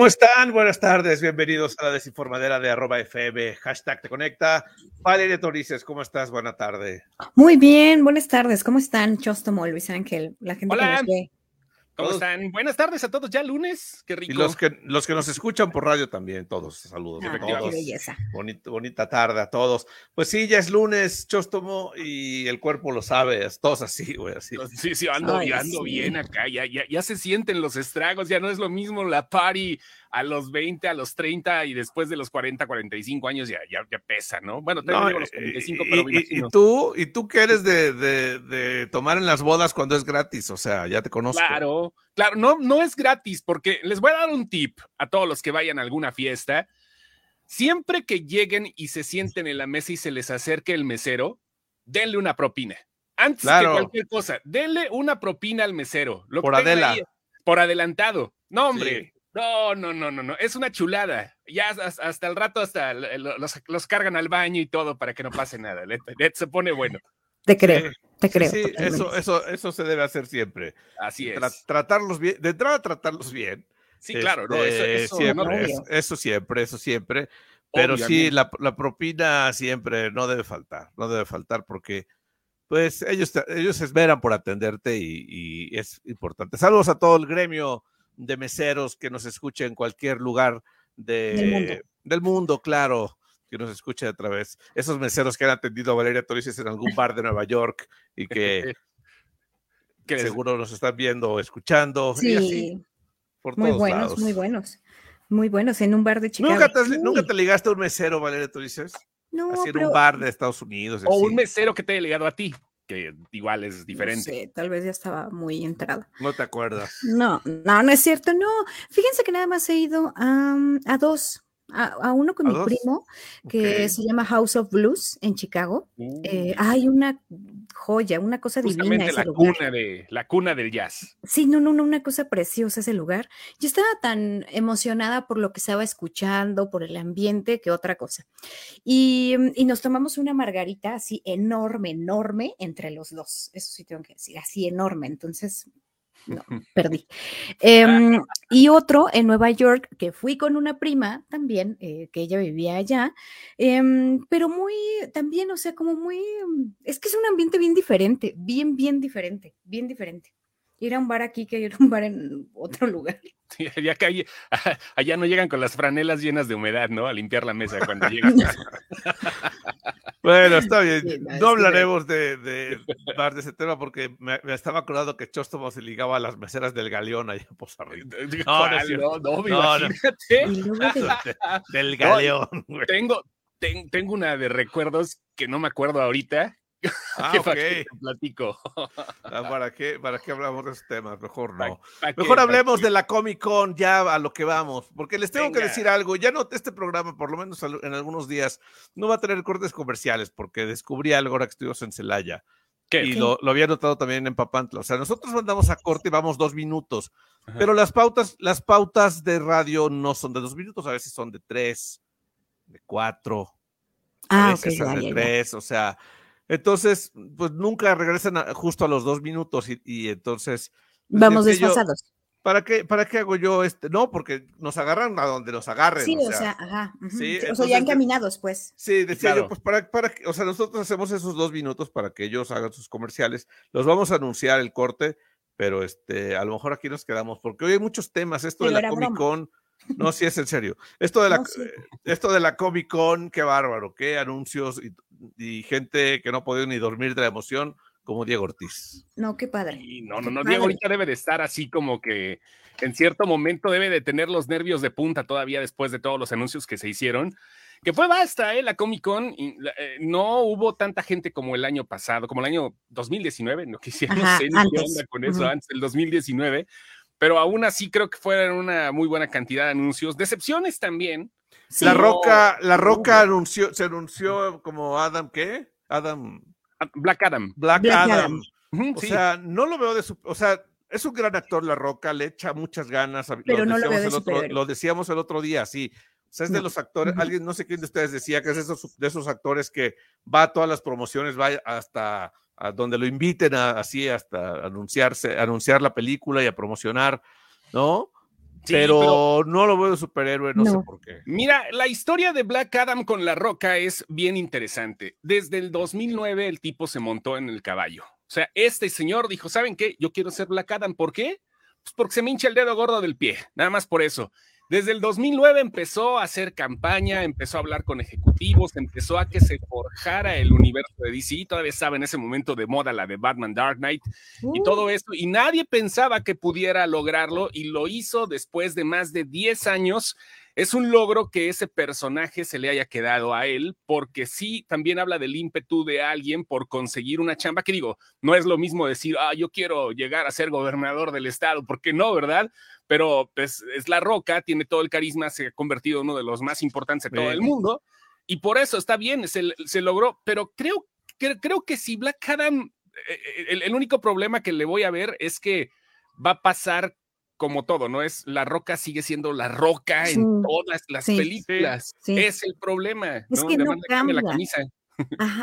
¿Cómo están? Buenas tardes, bienvenidos a la desinformadera de arroba FM, hashtag te conecta. Valeria Torices, ¿cómo estás? Buena tarde. Muy bien, buenas tardes, ¿cómo están? Chostomo, Luis Ángel, la gente Hola. que nos ve. ¿Cómo están? Buenas tardes a todos, ya lunes, qué rico. Y los que, los que nos escuchan por radio también, todos, saludos. Ah, todos. qué belleza. Bonita, bonita tarde a todos. Pues sí, ya es lunes, Chóstomo, y el cuerpo lo sabe, es todos así, güey, así. Sí, sí, ando, Ay, yo ando sí. bien acá, ya, ya, ya se sienten los estragos, ya no es lo mismo la party a los 20, a los 30 y después de los 40, 45 años ya, ya, ya pesa, ¿no? Bueno, No, tengo digo los y- 45, y, pero me y- tú, y tú que eres de, de- de tomar en las bodas cuando es gratis, o sea, ya te conozco. Claro, claro, no, no es gratis, porque les voy a dar un tip a todos los que vayan a alguna fiesta. Siempre que lleguen y se sienten en la mesa y se les acerque el mesero, denle una propina. Antes Claro. que cualquier cosa, denle una propina al mesero. Lo Por tenga Adela. ahí, por adelantado. No, hombre. No, no, no, no, no. Es una chulada. Ya hasta, hasta el rato, hasta los, los cargan al baño y todo para que no pase nada. Se pone bueno. Te creo, Sí, te creo. sí, eso, eso, eso se debe hacer siempre. Así es. Tra- tratarlos bien, de entrada tratarlos bien. Sí, claro. No, eso, Este, eso siempre, no- eso, eso siempre, eso siempre. Pero sí, la, la propina siempre no debe faltar, no debe faltar porque pues ellos, ellos se esmeran por atenderte y, y es importante. Saludos a todo el gremio de meseros que nos escuche en cualquier lugar de, Del mundo. del mundo, claro, que nos escuche a través. Esos meseros que han atendido a Valeria Torices en algún bar de Nueva York y que que seguro nos están viendo o escuchando. y así, Sí, por muy todos buenos, lados. muy buenos. Muy buenos, en un bar de Chicago. ¿Nunca te, ¿Nunca te ligaste a un mesero, Valeria Torices? No, Así en pero un bar de Estados Unidos. O así. un mesero que te haya ligado a ti, que igual es no diferente. sé, tal vez ya estaba muy entrada. No te acuerdas. No, no, no es cierto, no. Fíjense que nada más he ido a, a dos. A, a uno con ¿A mi dos? primo, que se llama House of Blues en Chicago. Uh, Eh, hay una joya, una cosa divina justamente ese la lugar. cuna, de, la cuna del jazz. Sí, no, no, no, una cosa preciosa ese lugar. Yo estaba tan emocionada por lo que estaba escuchando, por el ambiente, que otra cosa. Y, mm, y nos tomamos una margarita así enorme, enorme entre los dos. Eso sí tengo que decir, así enorme. Entonces, no, perdí. Em, y otro en Nueva York, que fui con una prima también, eh, que ella vivía allá, em, pero muy, también, o sea, como muy, mm, es que es un ambiente bien diferente, bien, bien diferente, bien diferente. Ir a un bar aquí que ir a un bar en otro lugar. Sí, ya que allá no llegan con las franelas llenas de humedad, ¿no? A limpiar la mesa cuando llegan. Bueno, está bien. No, hablaremos de, de más de ese tema porque me, me estaba acordando que Chóstomo se ligaba a las meseras del Galeón allá en Poza Rica. No, no Del Galeón. Tengo, ten- tengo una de recuerdos que no me acuerdo ahorita. Ah, ok. te platico. Ah, ¿Para qué, ¿Para qué hablamos de esos temas? Mejor no. Mejor hablemos de la Comic Con, ya a lo que vamos, porque les tengo que decir algo. Ya noté este programa, por lo menos en algunos días, no va a tener cortes comerciales, porque descubrí algo ahora que estuvimos en Celaya. ¿Qué? y lo, lo había notado también en Papantla. O sea, nosotros mandamos a corte y vamos dos minutos, Ajá. pero las pautas, las pautas de radio no son de dos minutos, a veces son de tres, de cuatro, a Ah, ok, veces son ya, de ya, ya. tres, o sea, entonces, pues nunca regresan a- justo a los dos minutos y, y entonces... pues, Vamos yo, desfasados. ¿Para qué, ¿Para qué hago yo este? No, porque nos agarran a donde nos agarren. Sí, o o sea, sea, ajá. sí, sí, o sea, entonces, ya encaminados, pues. Sí, decía Claro. yo, pues para, para, que- o sea, nosotros hacemos esos dos minutos para que ellos hagan sus comerciales. Los vamos a anunciar el corte, pero este, a lo mejor aquí nos quedamos, porque hoy hay muchos temas. Esto Pero de la Comic broma. Con, no, sí es en serio. Esto de la, No, sí. eh, esto de la Comic Con, qué bárbaro, qué anuncios y, y gente que no ha podido ni dormir de la emoción, como Diego Ortiz. No, qué padre. Y no, no, no, Diego ahorita debe de estar así como que en cierto momento debe de tener los nervios de punta todavía después de todos los anuncios que se hicieron. Que fue basta, ¿eh? La Comic Con. y eh, no hubo tanta gente como el año pasado, como el año 2019, no quisiera, no Ajá, sé ni qué onda con eso, Ujú. antes del 2019. Pero aún así creo que fueron una muy buena cantidad de anuncios. Decepciones también. Sí, la no, Roca, la no Roca anunció, se anunció como Adam, ¿qué? Adam, Ah, Black Adam. Black, Black Adam. O sí. sea, no lo veo de su, o sea, es un gran actor La Roca, le echa muchas ganas. Pero no lo decíamos veo de el otro, lo decíamos el otro día, sí. O sea, es de No. los actores, alguien, no sé quién de ustedes decía que es de esos, de esos actores que va a todas las promociones, va hasta a donde lo inviten a- así, hasta anunciarse, anunciar la película y a promocionar, ¿no? Pero, no lo veo superhéroe, no, sé por qué. Mira, la historia de Black Adam con La Roca es bien interesante. Desde el 2009 el tipo se montó en el caballo. O sea, este señor dijo, ¿saben qué? Yo quiero ser Black Adam. ¿Por qué? Pues porque se me hincha el dedo gordo del pie, nada más por eso. Desde el 2009 empezó a hacer campaña, empezó a hablar con ejecutivos, empezó a que se forjara el universo de DC. Todavía estaba en ese momento de moda la de Batman Dark Knight y uh. todo esto. Y nadie pensaba que pudiera lograrlo y lo hizo después de más de 10 años es un logro que ese personaje se le haya quedado a él, porque sí, también habla del ímpetu de alguien por conseguir una chamba, que digo, no es lo mismo decir, ah, yo quiero llegar a ser gobernador del estado, porque no, ¿verdad? Pero pues, es la roca, tiene todo el carisma, se ha convertido en uno de los más importantes de todo el mundo, y por eso está bien, se, se logró, pero creo, que, creo que si Black Adam, eh, eh, el, el único problema que le voy a ver es que va a pasar como todo, ¿no? Es la roca sigue siendo la roca en todas las películas. Es el problema. Es que no cambia.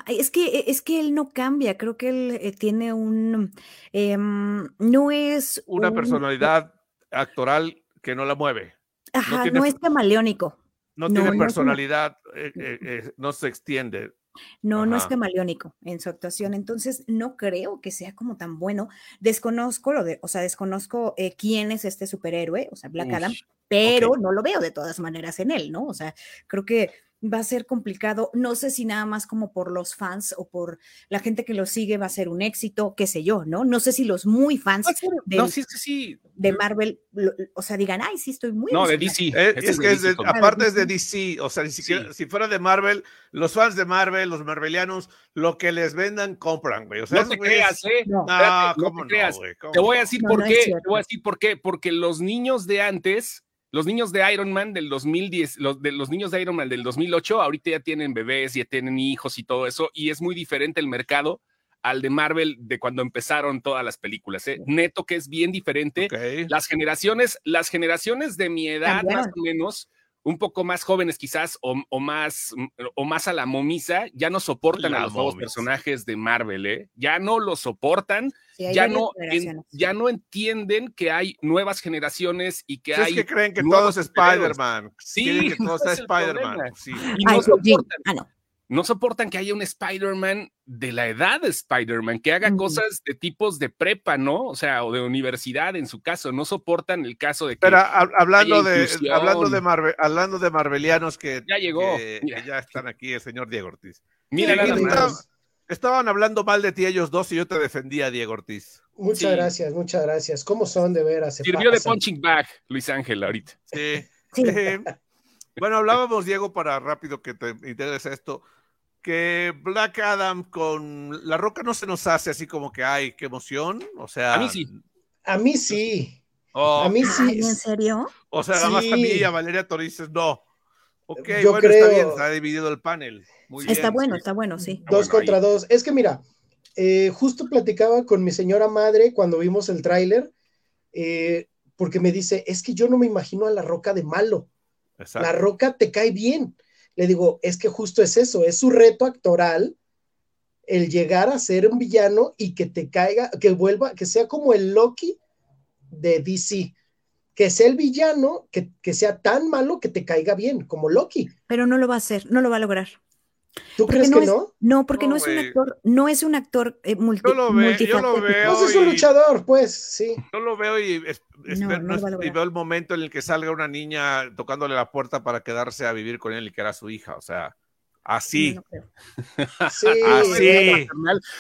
es que es que él no cambia. Creo que él eh, tiene un em, no es una personalidad actoral que no la mueve. Ajá, no, es camaleónico. No, tiene personalidad, eh, eh, no se extiende. No, no es camaleónico en su actuación, entonces no creo que sea como tan bueno. Desconozco lo de, o sea, desconozco eh, quién es este superhéroe, o sea, Black Adam, pero no lo veo de todas maneras en él, ¿no? O sea, creo que va a ser complicado. No sé si nada más como por los fans o por la gente que lo sigue va a ser un éxito, qué sé yo, ¿no? No sé si los muy fans de, Marvel, o sea, digan, ay, sí, estoy muy. No, de DC. Eh, es, que aparte es de DC, o sea, ni siquiera, si fuera de Marvel, los fans de Marvel, los marvelianos, lo que les vendan, compran, güey. O sea, no te creas, ¿eh? No, ¿cómo te creas. te voy a decir por qué, te voy a decir por qué, porque los niños de antes los niños de Iron Man del 2010, los, de, los niños de Iron Man del 2008, ahorita ya tienen bebés, ya tienen hijos y todo eso, y es muy diferente el mercado al de Marvel de cuando empezaron todas las películas. ¿eh? Neto que es bien diferente. Las generaciones, las generaciones de mi edad más o menos, un poco más jóvenes quizás o, más, o más a la momisa, ya no soportan a los nuevos personajes de Marvel, ¿eh? Ya no lo soportan, ya, no, ya no entienden que hay nuevas generaciones y que hay... Es que creen que todo es Spider-Man. Sí, que todo es Spider-man. Y no soportan. Ah, no no soportan que haya un Spider-Man de la edad de Spider-Man, que haga cosas de tipos de prepa, ¿no? O sea, o de universidad en su caso, no soportan el caso de que. Pero hablando de, hablando de Marvel, hablando de Marvelianos que ya llegó, ya están aquí, el señor Diego Ortiz. Mira, estaban hablando mal de ti ellos dos y yo te defendía, Diego Ortiz. Muchas gracias, muchas gracias. ¿Cómo son de veras? Sirvió de punching bag, Luis Ángel, ahorita. Sí. Eh, bueno, hablábamos, Diego, para rápido que te interese esto que Black Adam con La Roca no se nos hace así como que, ay, qué emoción. O sea. A mí sí. A mí sí. Oh, a mí sí. ¿En serio? O sea, nada más a mí y a Valeria Torices no. Ok, bueno, está bien, está dividido el panel. está bueno, está bueno, sí. Dos contra dos. Es que mira, eh, justo platicaba con mi señora madre cuando vimos el tráiler, eh, porque me dice, es que yo no me imagino a La Roca de malo. La Roca te cae bien le digo, es que justo es eso, es su reto actoral el llegar a ser un villano y que te caiga, que vuelva, que sea como el Loki de DC, que sea el villano, que, que sea tan malo que te caiga bien, como Loki. Pero no lo va a hacer, no lo va a lograr. ¿Tú crees que no? No, porque no, es un actor, no es un actor eh, multi, yo lo, veo, yo lo veo pues es un luchador, pues, sí. Yo lo veo y, veo el momento en el que salga una niña tocándole la puerta para quedarse a vivir con él y que era su hija, o sea, así. sí, así.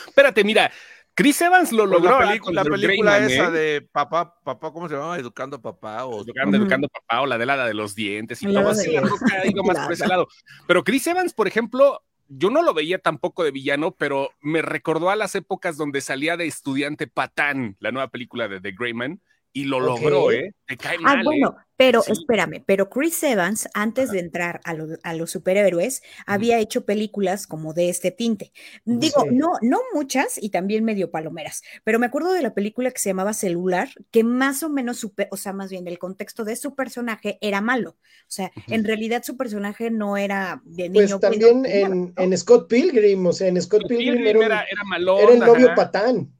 Espérate, mira, Chris Evans lo logró. La, la película esa ¿eh? de papá, papá, ¿cómo se llama? Educando papá o educando, educando papá o la de la de los dientes y todo así. Más por ese lado. Pero Chris Evans, por ejemplo, yo no lo veía tampoco de villano, pero me recordó a las épocas donde salía de estudiante Patán, la nueva película de The Greyman, y lo logró, ¿eh? Te cae ah, mal. Ah, bueno, pero espérame, pero Chris Evans, antes de entrar a, a los superhéroes, había hecho películas como de este tinte. Digo, no, no muchas y también medio palomeras, pero me acuerdo de la película que se llamaba Celular, que más o menos, o sea, más bien el contexto de su personaje era malo. O sea, en realidad su personaje no era de pues niño. Pues también en, en, Scott Pilgrim, o sea, en Scott, Pilgrim, era, era, era, el novio patán.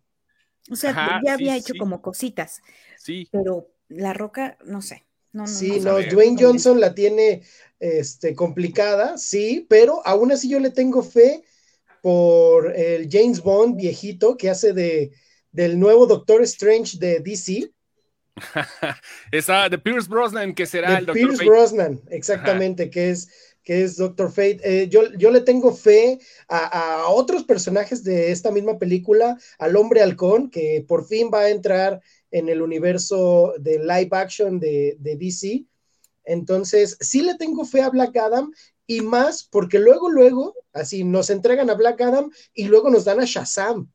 O sea, ya había hecho como cositas. Sí. Pero La Roca, no sé. Sí, no, Dwayne Johnson la tiene este, complicada, sí, pero aún así yo le tengo fe por el James Bond viejito que hace de, del nuevo Doctor Strange de DC. Esa de Pierce Brosnan, que será el Doctor Pierce Brosnan, exactamente, que es que es Doctor Fate. Eh, yo, yo, le tengo fe a, a, otros personajes de esta misma película, al hombre halcón, que por fin va a entrar en el universo de live action de, de DC. Entonces, sí le tengo fe a Black Adam y más porque luego, luego, así nos entregan a Black Adam y luego nos dan a Shazam.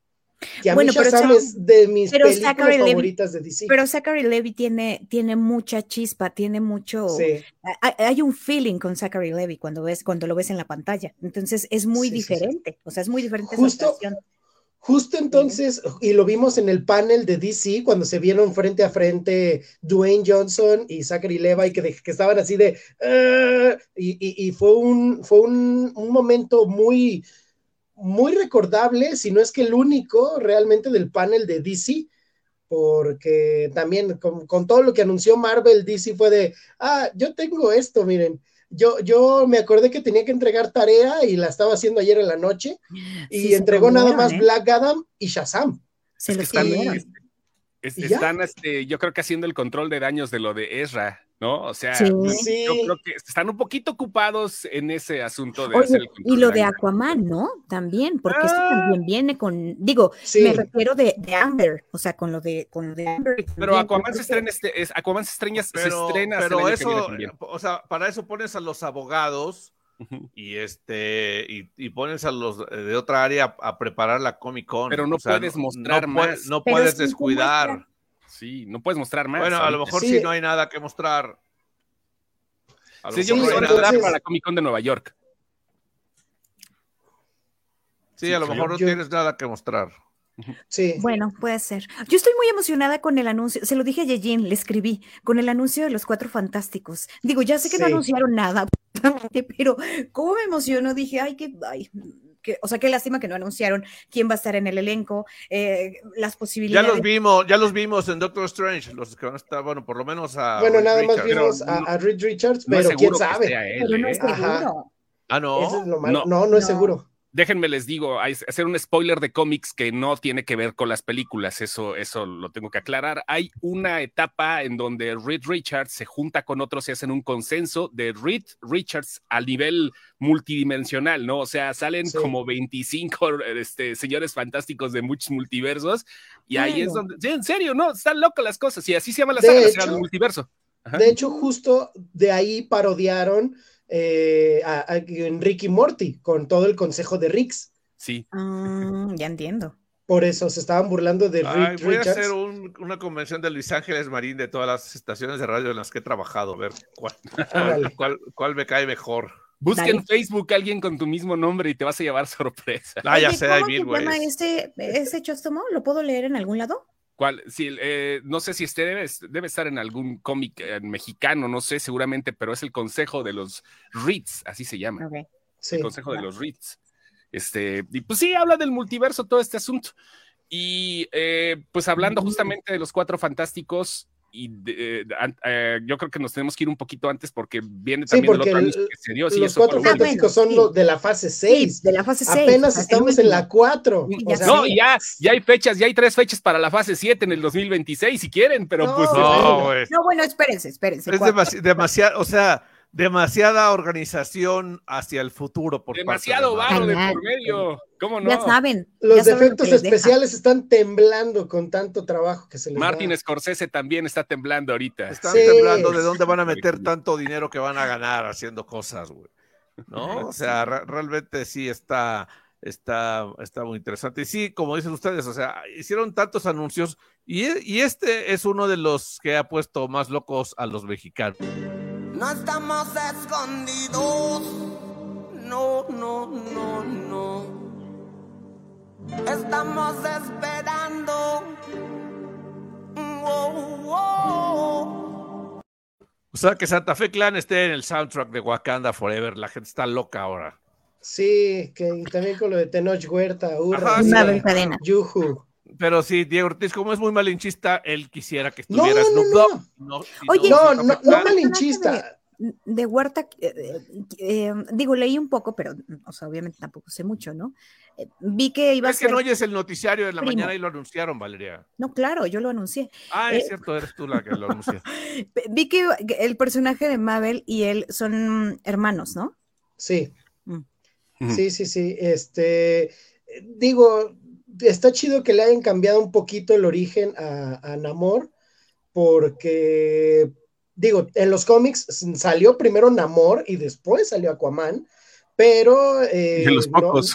Que a bueno, mí Shazam es de mis películas favoritas de DC. Pero Zachary Levy tiene, tiene mucha chispa, tiene mucho. Hay, un feeling con Zachary Levy cuando ves, cuando lo ves en la pantalla. Entonces es muy diferente. O sea, es muy diferente Justo, Justo entonces, y lo vimos en el panel de DC, cuando se vieron frente a frente Dwayne Johnson y Zachary Levi, que, que estaban así de... Ah", y, fue, un, fue un, momento muy, muy recordable, si no es que el único realmente del panel de DC, porque también con, con todo lo que anunció Marvel, DC fue de, ah, yo tengo esto, miren yo, yo me acordé que tenía que entregar tarea y la estaba haciendo ayer en la noche y entregó nada más ¿eh? Black Adam y Shazam. Se están, están este, yo creo que haciendo el control de daños de lo de Ezra, ¿no? O sea, yo creo que están un poquito ocupados en ese asunto de hacer el Y lo de Aquaman, ¿no? También, porque esto ah. también viene con, digo, me refiero de, de, Amber, o sea, con lo de, con de Amber. Pero Aquaman se estrena, este, es, Aquaman se estrena, se estrena pero eso, o sea, para eso pones a los abogados y este y, pones a los de otra área a, preparar la Comic Con. Pero no puedes mostrar más. no puedes descuidar. Sí, no puedes mostrar más. Bueno, a lo mejor sí. no hay nada que mostrar. sí, yo me entonces... para la Comic Con de Nueva York. Sí, a lo mejor no tienes nada que mostrar. Sí. Bueno, puede ser. Yo estoy muy emocionada con el anuncio, se lo dije a Yejin, le escribí, con el anuncio de los cuatro fantásticos. Digo, ya sé que no anunciaron nada, pero cómo me emocionó, dije, ay, qué, ay, o sea, qué lástima que no anunciaron quién va a estar en el elenco, eh, las posibilidades. Ya los vimos, ya los vimos en Doctor Strange, los que van a estar, bueno, por lo menos a. Bueno, nada más vimos a, Reed Richards, pero quién sabe. pero no es ¿eh? seguro. Ah, no. no. no, no es seguro déjenme les digo, hacer un spoiler de cómics que no tiene que ver con las películas, eso, eso lo tengo que aclarar. Hay una etapa en donde Reed Richards se junta con otros y hacen un consenso de Reed Richards a nivel multidimensional, ¿no? O sea, salen como 25 este, señores fantásticos de muchos multiversos y ahí es donde, sí, en serio, ¿no? Están locas las cosas y así se llama la saga, del multiverso. De hecho, justo de ahí parodiaron eh, a, en Ricky Morty con todo el consejo de Rix. Sí. Mm, ya entiendo. Por eso se estaban burlando de Rick Voy a hacer una convención de Luis Ángeles Marín de todas las estaciones de radio en las que he trabajado, a ver cuál, cuál, me cae mejor. Busca en Facebook a alguien con tu mismo nombre y te vas a llevar sorpresa. Ah, ya sé, hay mil, güey. ese, ese ¿Lo puedo leer en algún lado? Eh, no sé si este debe, debe estar en algún cómic eh, mexicano, no sé, seguramente, pero es el Consejo de los REITs, así se llama. El Consejo de los REITs. Este, y pues sí, habla del multiverso, todo este asunto. Y eh, pues hablando justamente de los cuatro fantásticos, y eh, eh, yo creo que nos tenemos que ir un poquito antes porque viene también el otro anuncio que se dio. los cuatro fantásticos son los de la fase 6. de la fase 6. Apenas estamos en la 4. no, ya, ya hay fechas, ya hay tres fechas para la fase 7 en el 2026 si quieren, pero pues... No, no, bueno, espérense, espérense. Es demasiado, o sea demasiada organización hacia el futuro. Por Demasiado barro de por medio. ¿Cómo no? Ya saben. Los efectos especiales están temblando con tanto trabajo que se les Martin Scorsese también está temblando ahorita. Están temblando de dónde van a meter tanto dinero que van a ganar haciendo cosas, güey. ¿No? O sea, realmente sí está, está, está muy interesante. Y sí, como dicen ustedes, o sea, hicieron tantos anuncios y, y este es uno de los que ha puesto más locos a los mexicanos. No estamos escondidos. No, no, no, no. Estamos esperando. O sea, que Santa Fe Clan esté en el soundtrack de Wakanda Forever. La gente está loca ahora. Sí, que también con lo de Tenoch Huerta, Urra, una cadena. Yuhu. Pero sí, Diego Ortiz, como es muy malinchista, él quisiera que estuviera no, no, no. Oye, no, no, no malinchista de Huerta, eh, eh, digo, leí un poco, pero, o sea, obviamente tampoco sé mucho, ¿no? Eh, vi que iba a ser. Es que no oyes el noticiario de la mañana y lo anunciaron, Valeria. No, claro, yo lo anuncié. Ah, es cierto, eres tú la que lo anunció. vi que el personaje de Mabel y él son hermanos, ¿no? Sí. Mm. Sí, sí, sí. Este, digo, está chido que le hayan cambiado un poquito el origen a, a Namor, porque digo, en los cómics salió primero Namor y después salió Aquaman, pero... Eh, en los pocos.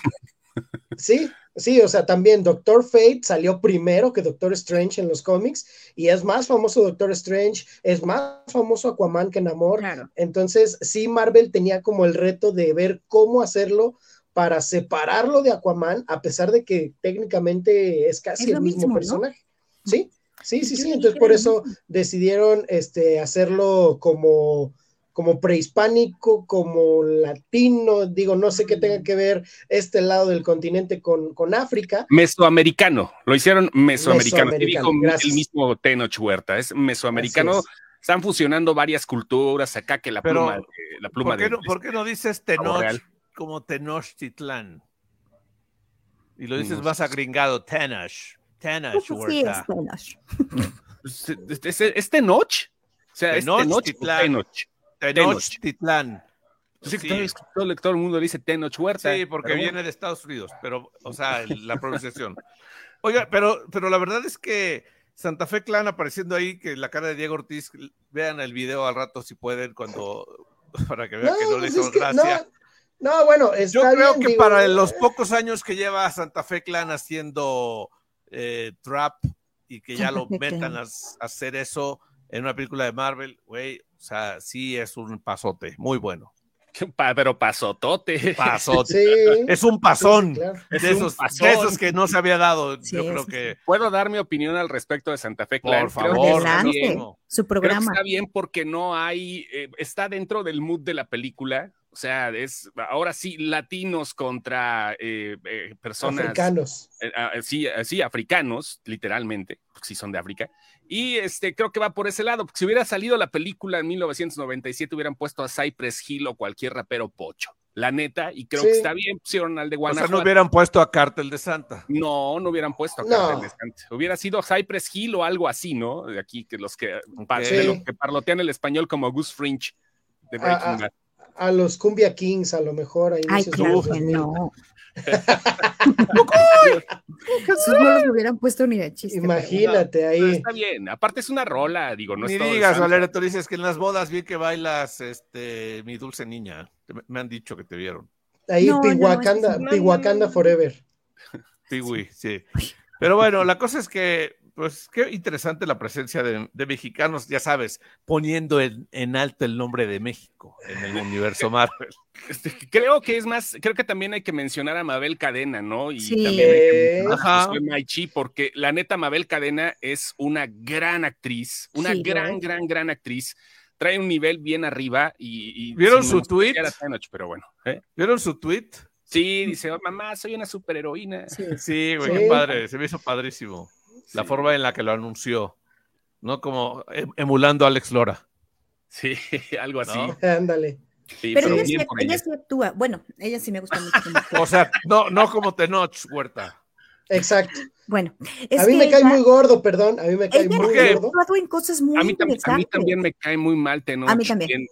sí, sí, o sea, también Doctor Fate salió primero que Doctor Strange en los cómics y es más famoso Doctor Strange, es más famoso Aquaman que Namor. Entonces, sí, Marvel tenía como el reto de ver cómo hacerlo para separarlo de Aquaman, a pesar de que técnicamente es casi el mismo, personaje. Sí, Sí, sí, sí, entonces por eso decidieron este, hacerlo como, como prehispánico, como latino, digo, no sé qué tenga que ver este lado del continente con, con África. Mesoamericano, lo hicieron mesoamericano, dijo el mismo Tenoch Huerta, es mesoamericano. Están fusionando varias culturas acá que la pluma, la pluma ¿por qué, no, ¿por qué no dices Tenoch como Tenochtitlán? Y lo dices más agringado, Tenoch. Tenoch, sí, es Tenoch. ¿Es, es Tenoch? O sea, Tenoch, es Tenoch Tenoch. Tenoch Titlán. Sí, Todo, todo, el mundo dice Tenoch Huerta. Sí, porque viene de Estados Unidos, pero, o sea, la pronunciación. Oiga, pero, pero la verdad es que Santa Fe Clan apareciendo ahí, que la cara de Diego Ortiz, vean el video al rato si pueden, cuando, para que vean que no le pues hizo gracia. No, bueno, Yo creo que para los pocos años que lleva Santa Fe Clan haciendo eh, trap y que ya lo metan a, hacer eso en una película de Marvel, güey, o sea, sí es un pasote, muy bueno. Pero pasotote. Pasote. Es un pasón. de, esos, que no se había dado. Yo creo que. Puedo dar mi opinión al respecto de Santa Fe Por favor. Su programa. está bien porque no hay. Eh, está dentro del mood de la película. O sea, es ahora sí latinos contra eh, eh, personas. Africanos. Eh, ah, sí, sí, africanos, literalmente, porque sí son de África. Y este, creo que va por ese lado. Porque si hubiera salido la película en 1997, hubieran puesto a Cypress Hill o cualquier rapero pocho. La neta, y creo que está bien, pusieron al de Guanajuato. O sea, no hubieran puesto a Cártel de Santa. No, no hubieran puesto a Cártel de Santa. Hubiera sido Cypress Hill o algo así, ¿no? De aquí, que los que, que parlotean el español como Gus Fringe de Breaking ah. Bad a los Cumbia Kings, a lo mejor. Ahí Ay, claro que no. No los hubieran puesto ni de chiste. Imagínate ahí. está bien, aparte es una rola, digo, no Ni digas, Valeria, tú dices que en las bodas vi que bailas este, mi dulce niña. Me han dicho que te vieron. Ahí, no, Pihuacanda, Forever. Pihui, sí. Pero bueno, la cosa es que pues qué interesante la presencia de, mexicanos, ya sabes, poniendo en, alto el nombre de México en el universo Marvel. Este, creo que es más, creo que también hay que mencionar a Mabel Cadena, ¿no? Y también hay que mencionar a Maichi, porque la neta Mabel Cadena es una gran actriz, una gran, gran, gran actriz. Trae un nivel bien arriba y. ¿Vieron su tweet? pero bueno. ¿eh? ¿Vieron su tweet? Sí, dice, oh, mamá, soy una superheroína. Sí, güey, qué padre, se me hizo padrísimo la forma en la que lo anunció, ¿no? Como em, emulando a Alex Lora. Sí, algo así. Ándale. pero, ella, sí, actúa. Bueno, ella sí me gusta mucho. o sea, no, no como Tenoch Huerta. Exacto. Bueno, a mí me cae muy gordo, perdón. A mí me cae muy gordo. En cosas muy a, mí a mí también me cae muy mal Tenoch. A mí también.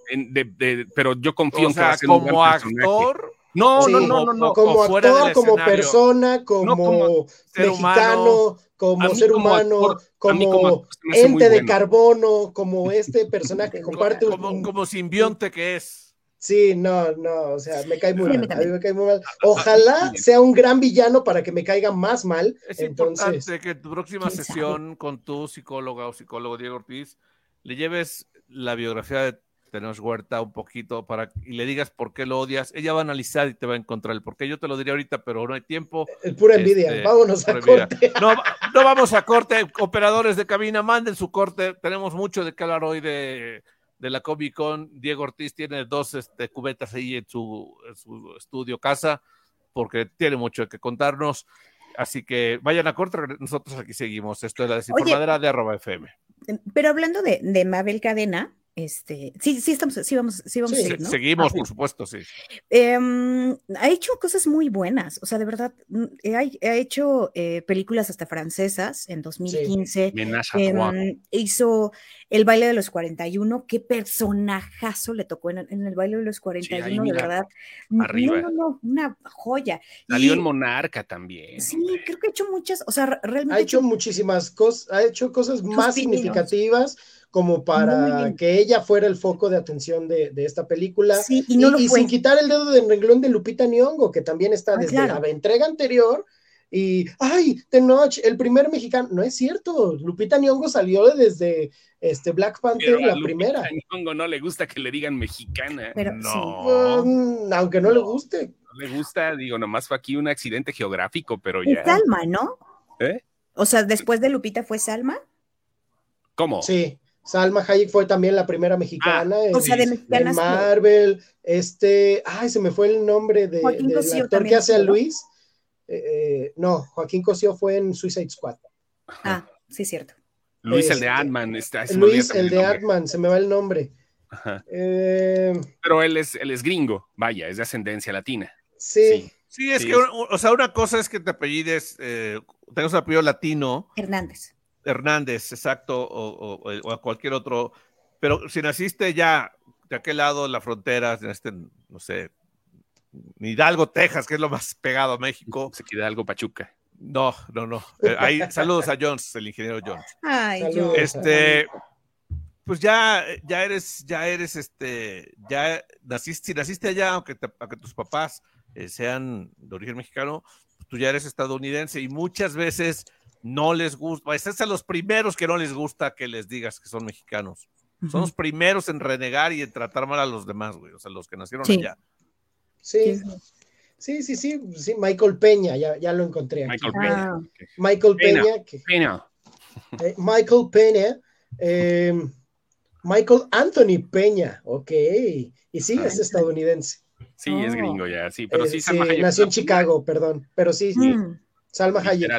pero yo confío o sea, en como actor. No, no, no, no, no, Como actor, como persona, como, mexicano, como ser humano, como, ente de carbono, como este personaje que comparte como, como simbionte que es. Sí, no, no, o sea, me cae muy mal. A mí me cae muy mal. Ojalá sea un gran villano para que me caiga más mal. Es importante que tu próxima sesión con tu psicóloga o psicólogo Diego Ortiz le lleves la biografía de tenemos Huerta un poquito para y le digas por qué lo odias. Ella va a analizar y te va a encontrar el por qué. Yo te lo diría ahorita, pero no hay tiempo. Es pura envidia. Este, Vámonos a corte. No, no vamos a corte. Operadores de cabina, manden su corte. Tenemos mucho de que hablar hoy de, de la Comic Con. Diego Ortiz tiene dos este, cubetas ahí en su, en su estudio casa porque tiene mucho que contarnos. así que vayan a corto, nosotros aquí seguimos. Esto es la desinformadera de arroba FM. Pero hablando de, de Mabel Cadena, este, sí, sí, estamos, sí vamos, sí vamos a seguir, ¿no? Seguimos, por supuesto, sí. Em, ha hecho cosas muy buenas, o sea, de verdad, mm, ha, ha hecho eh, películas hasta francesas en 2015. Eh, hizo El baile de los 41, qué personajazo le tocó en, en el baile de los 41, sí, de verdad. Arriba. No, no, no, una joya. Salió en Monarca también. Sí, creo que ha hecho muchas, o sea, realmente. Ha hecho muchísimas cosas, ha hecho cosas más significativas como para que ella fuera el foco de atención de, de esta película. Sí, y, no y, y sin quitar el dedo del renglón de Lupita Nyong'o, que también está Ah, desde claro. la entrega anterior. Y, ay, Tenoch, el primer mexicano. No es cierto, Lupita Nyong'o salió desde este Black Panther, Pero a la Lupita primera. Nyong'o no le gusta que le digan mexicana. Pero No. sí. Mm, aunque no, le guste. No le gusta, digo, nomás fue aquí un accidente geográfico, pero Y ya. Salma, ¿no? ¿Eh? O sea, después de Lupita fue Salma. ¿Cómo? Sí, Salma Hayek fue también la primera mexicana en, O sea, de en. Marvel. Este, ay, se me fue el nombre de, Joaquín del Cosío actor también que hace a. Luis. Eh, eh, no, Joaquín Cosío fue en Suicide Squad. Ah, sí, cierto. Luis, el Este, de Ant-Man. Se me olvida Luis, el de. Atman, se me va el nombre. Ajá. Eh, Pero él es, él es gringo, vaya, es de ascendencia latina. sí, Sí, es Sí, que, es- o sea, una cosa es que te apellides, eh, tengas un apellido latino, Hernández. Hernández, exacto, o, o- o a cualquier otro, pero si naciste ya de aquel lado de la frontera, en este, no sé, Hidalgo, Texas, que es lo más pegado a México, Se queda algo Pachuca. no, no, no. Eh, ahí, saludos a Jones, el ingeniero Jones. Ay, Saludos. Este, pues ya, ya eres, ya eres, este, ya naciste, si naciste allá, aunque, te- aunque tus papás eh, sean de origen mexicano, tú ya eres estadounidense y muchas veces no les gusta, es a los primeros que no les gusta que les digas que son mexicanos. Son los primeros en renegar y en tratar mal a los demás, güey, o sea, los que nacieron Sí. allá. sí, sí, sí, sí, sí, Michael Peña, ya, ya lo encontré. aquí. Michael Ah. Peña. Michael Peña. Peña, que- Peña. eh, Michael Peña, eh, Michael Anthony Peña, ok, y sí, es estadounidense. Sí, es Oh. gringo ya, sí, pero Eh, sí, sí, nació en Chicago, perdón, pero sí, sí, Mm, Salma Hayek.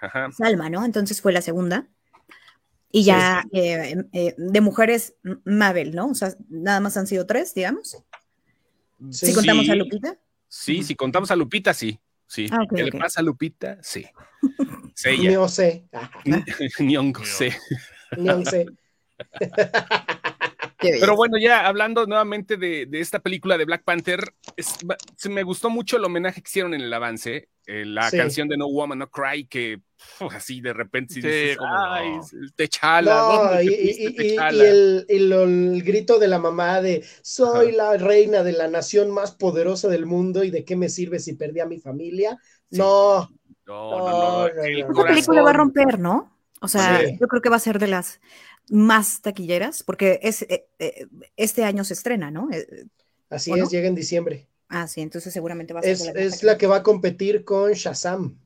Ajá. Salma, ¿no? Entonces fue la segunda. Y ya eh, eh, de mujeres, Mabel, ¿no? O sea, nada más han sido tres, digamos. Sí. Si contamos a Sí. Lupita. Sí, si contamos a Lupita, sí. Sí. Ah, ok, ¿Qué le pasa a Lupita? Sí. Sé. Pero bueno, ya hablando nuevamente de, de esta película de Black Panther, es- va- se me gustó mucho el homenaje que hicieron en el avance, eh, la Sí. canción de No Woman No Cry, que así de repente sí Sí, dices, cómo ay, no. ¿dónde y, te y- fuiste, y- y Techala? el, y lo- el grito de la mamá de soy la reina de la nación más poderosa del mundo y de qué me sirve si perdí a mi familia. Sí. No, No, no, no, No, el no, no. Esta película va a romper, ¿no? O sea, Sí. yo creo que va a ser de las más taquilleras, porque es, eh, eh, este año se estrena, ¿no? Eh, así es, llega en diciembre. Ah, sí, entonces seguramente va a ser Es, las es la que va a competir con Shazam.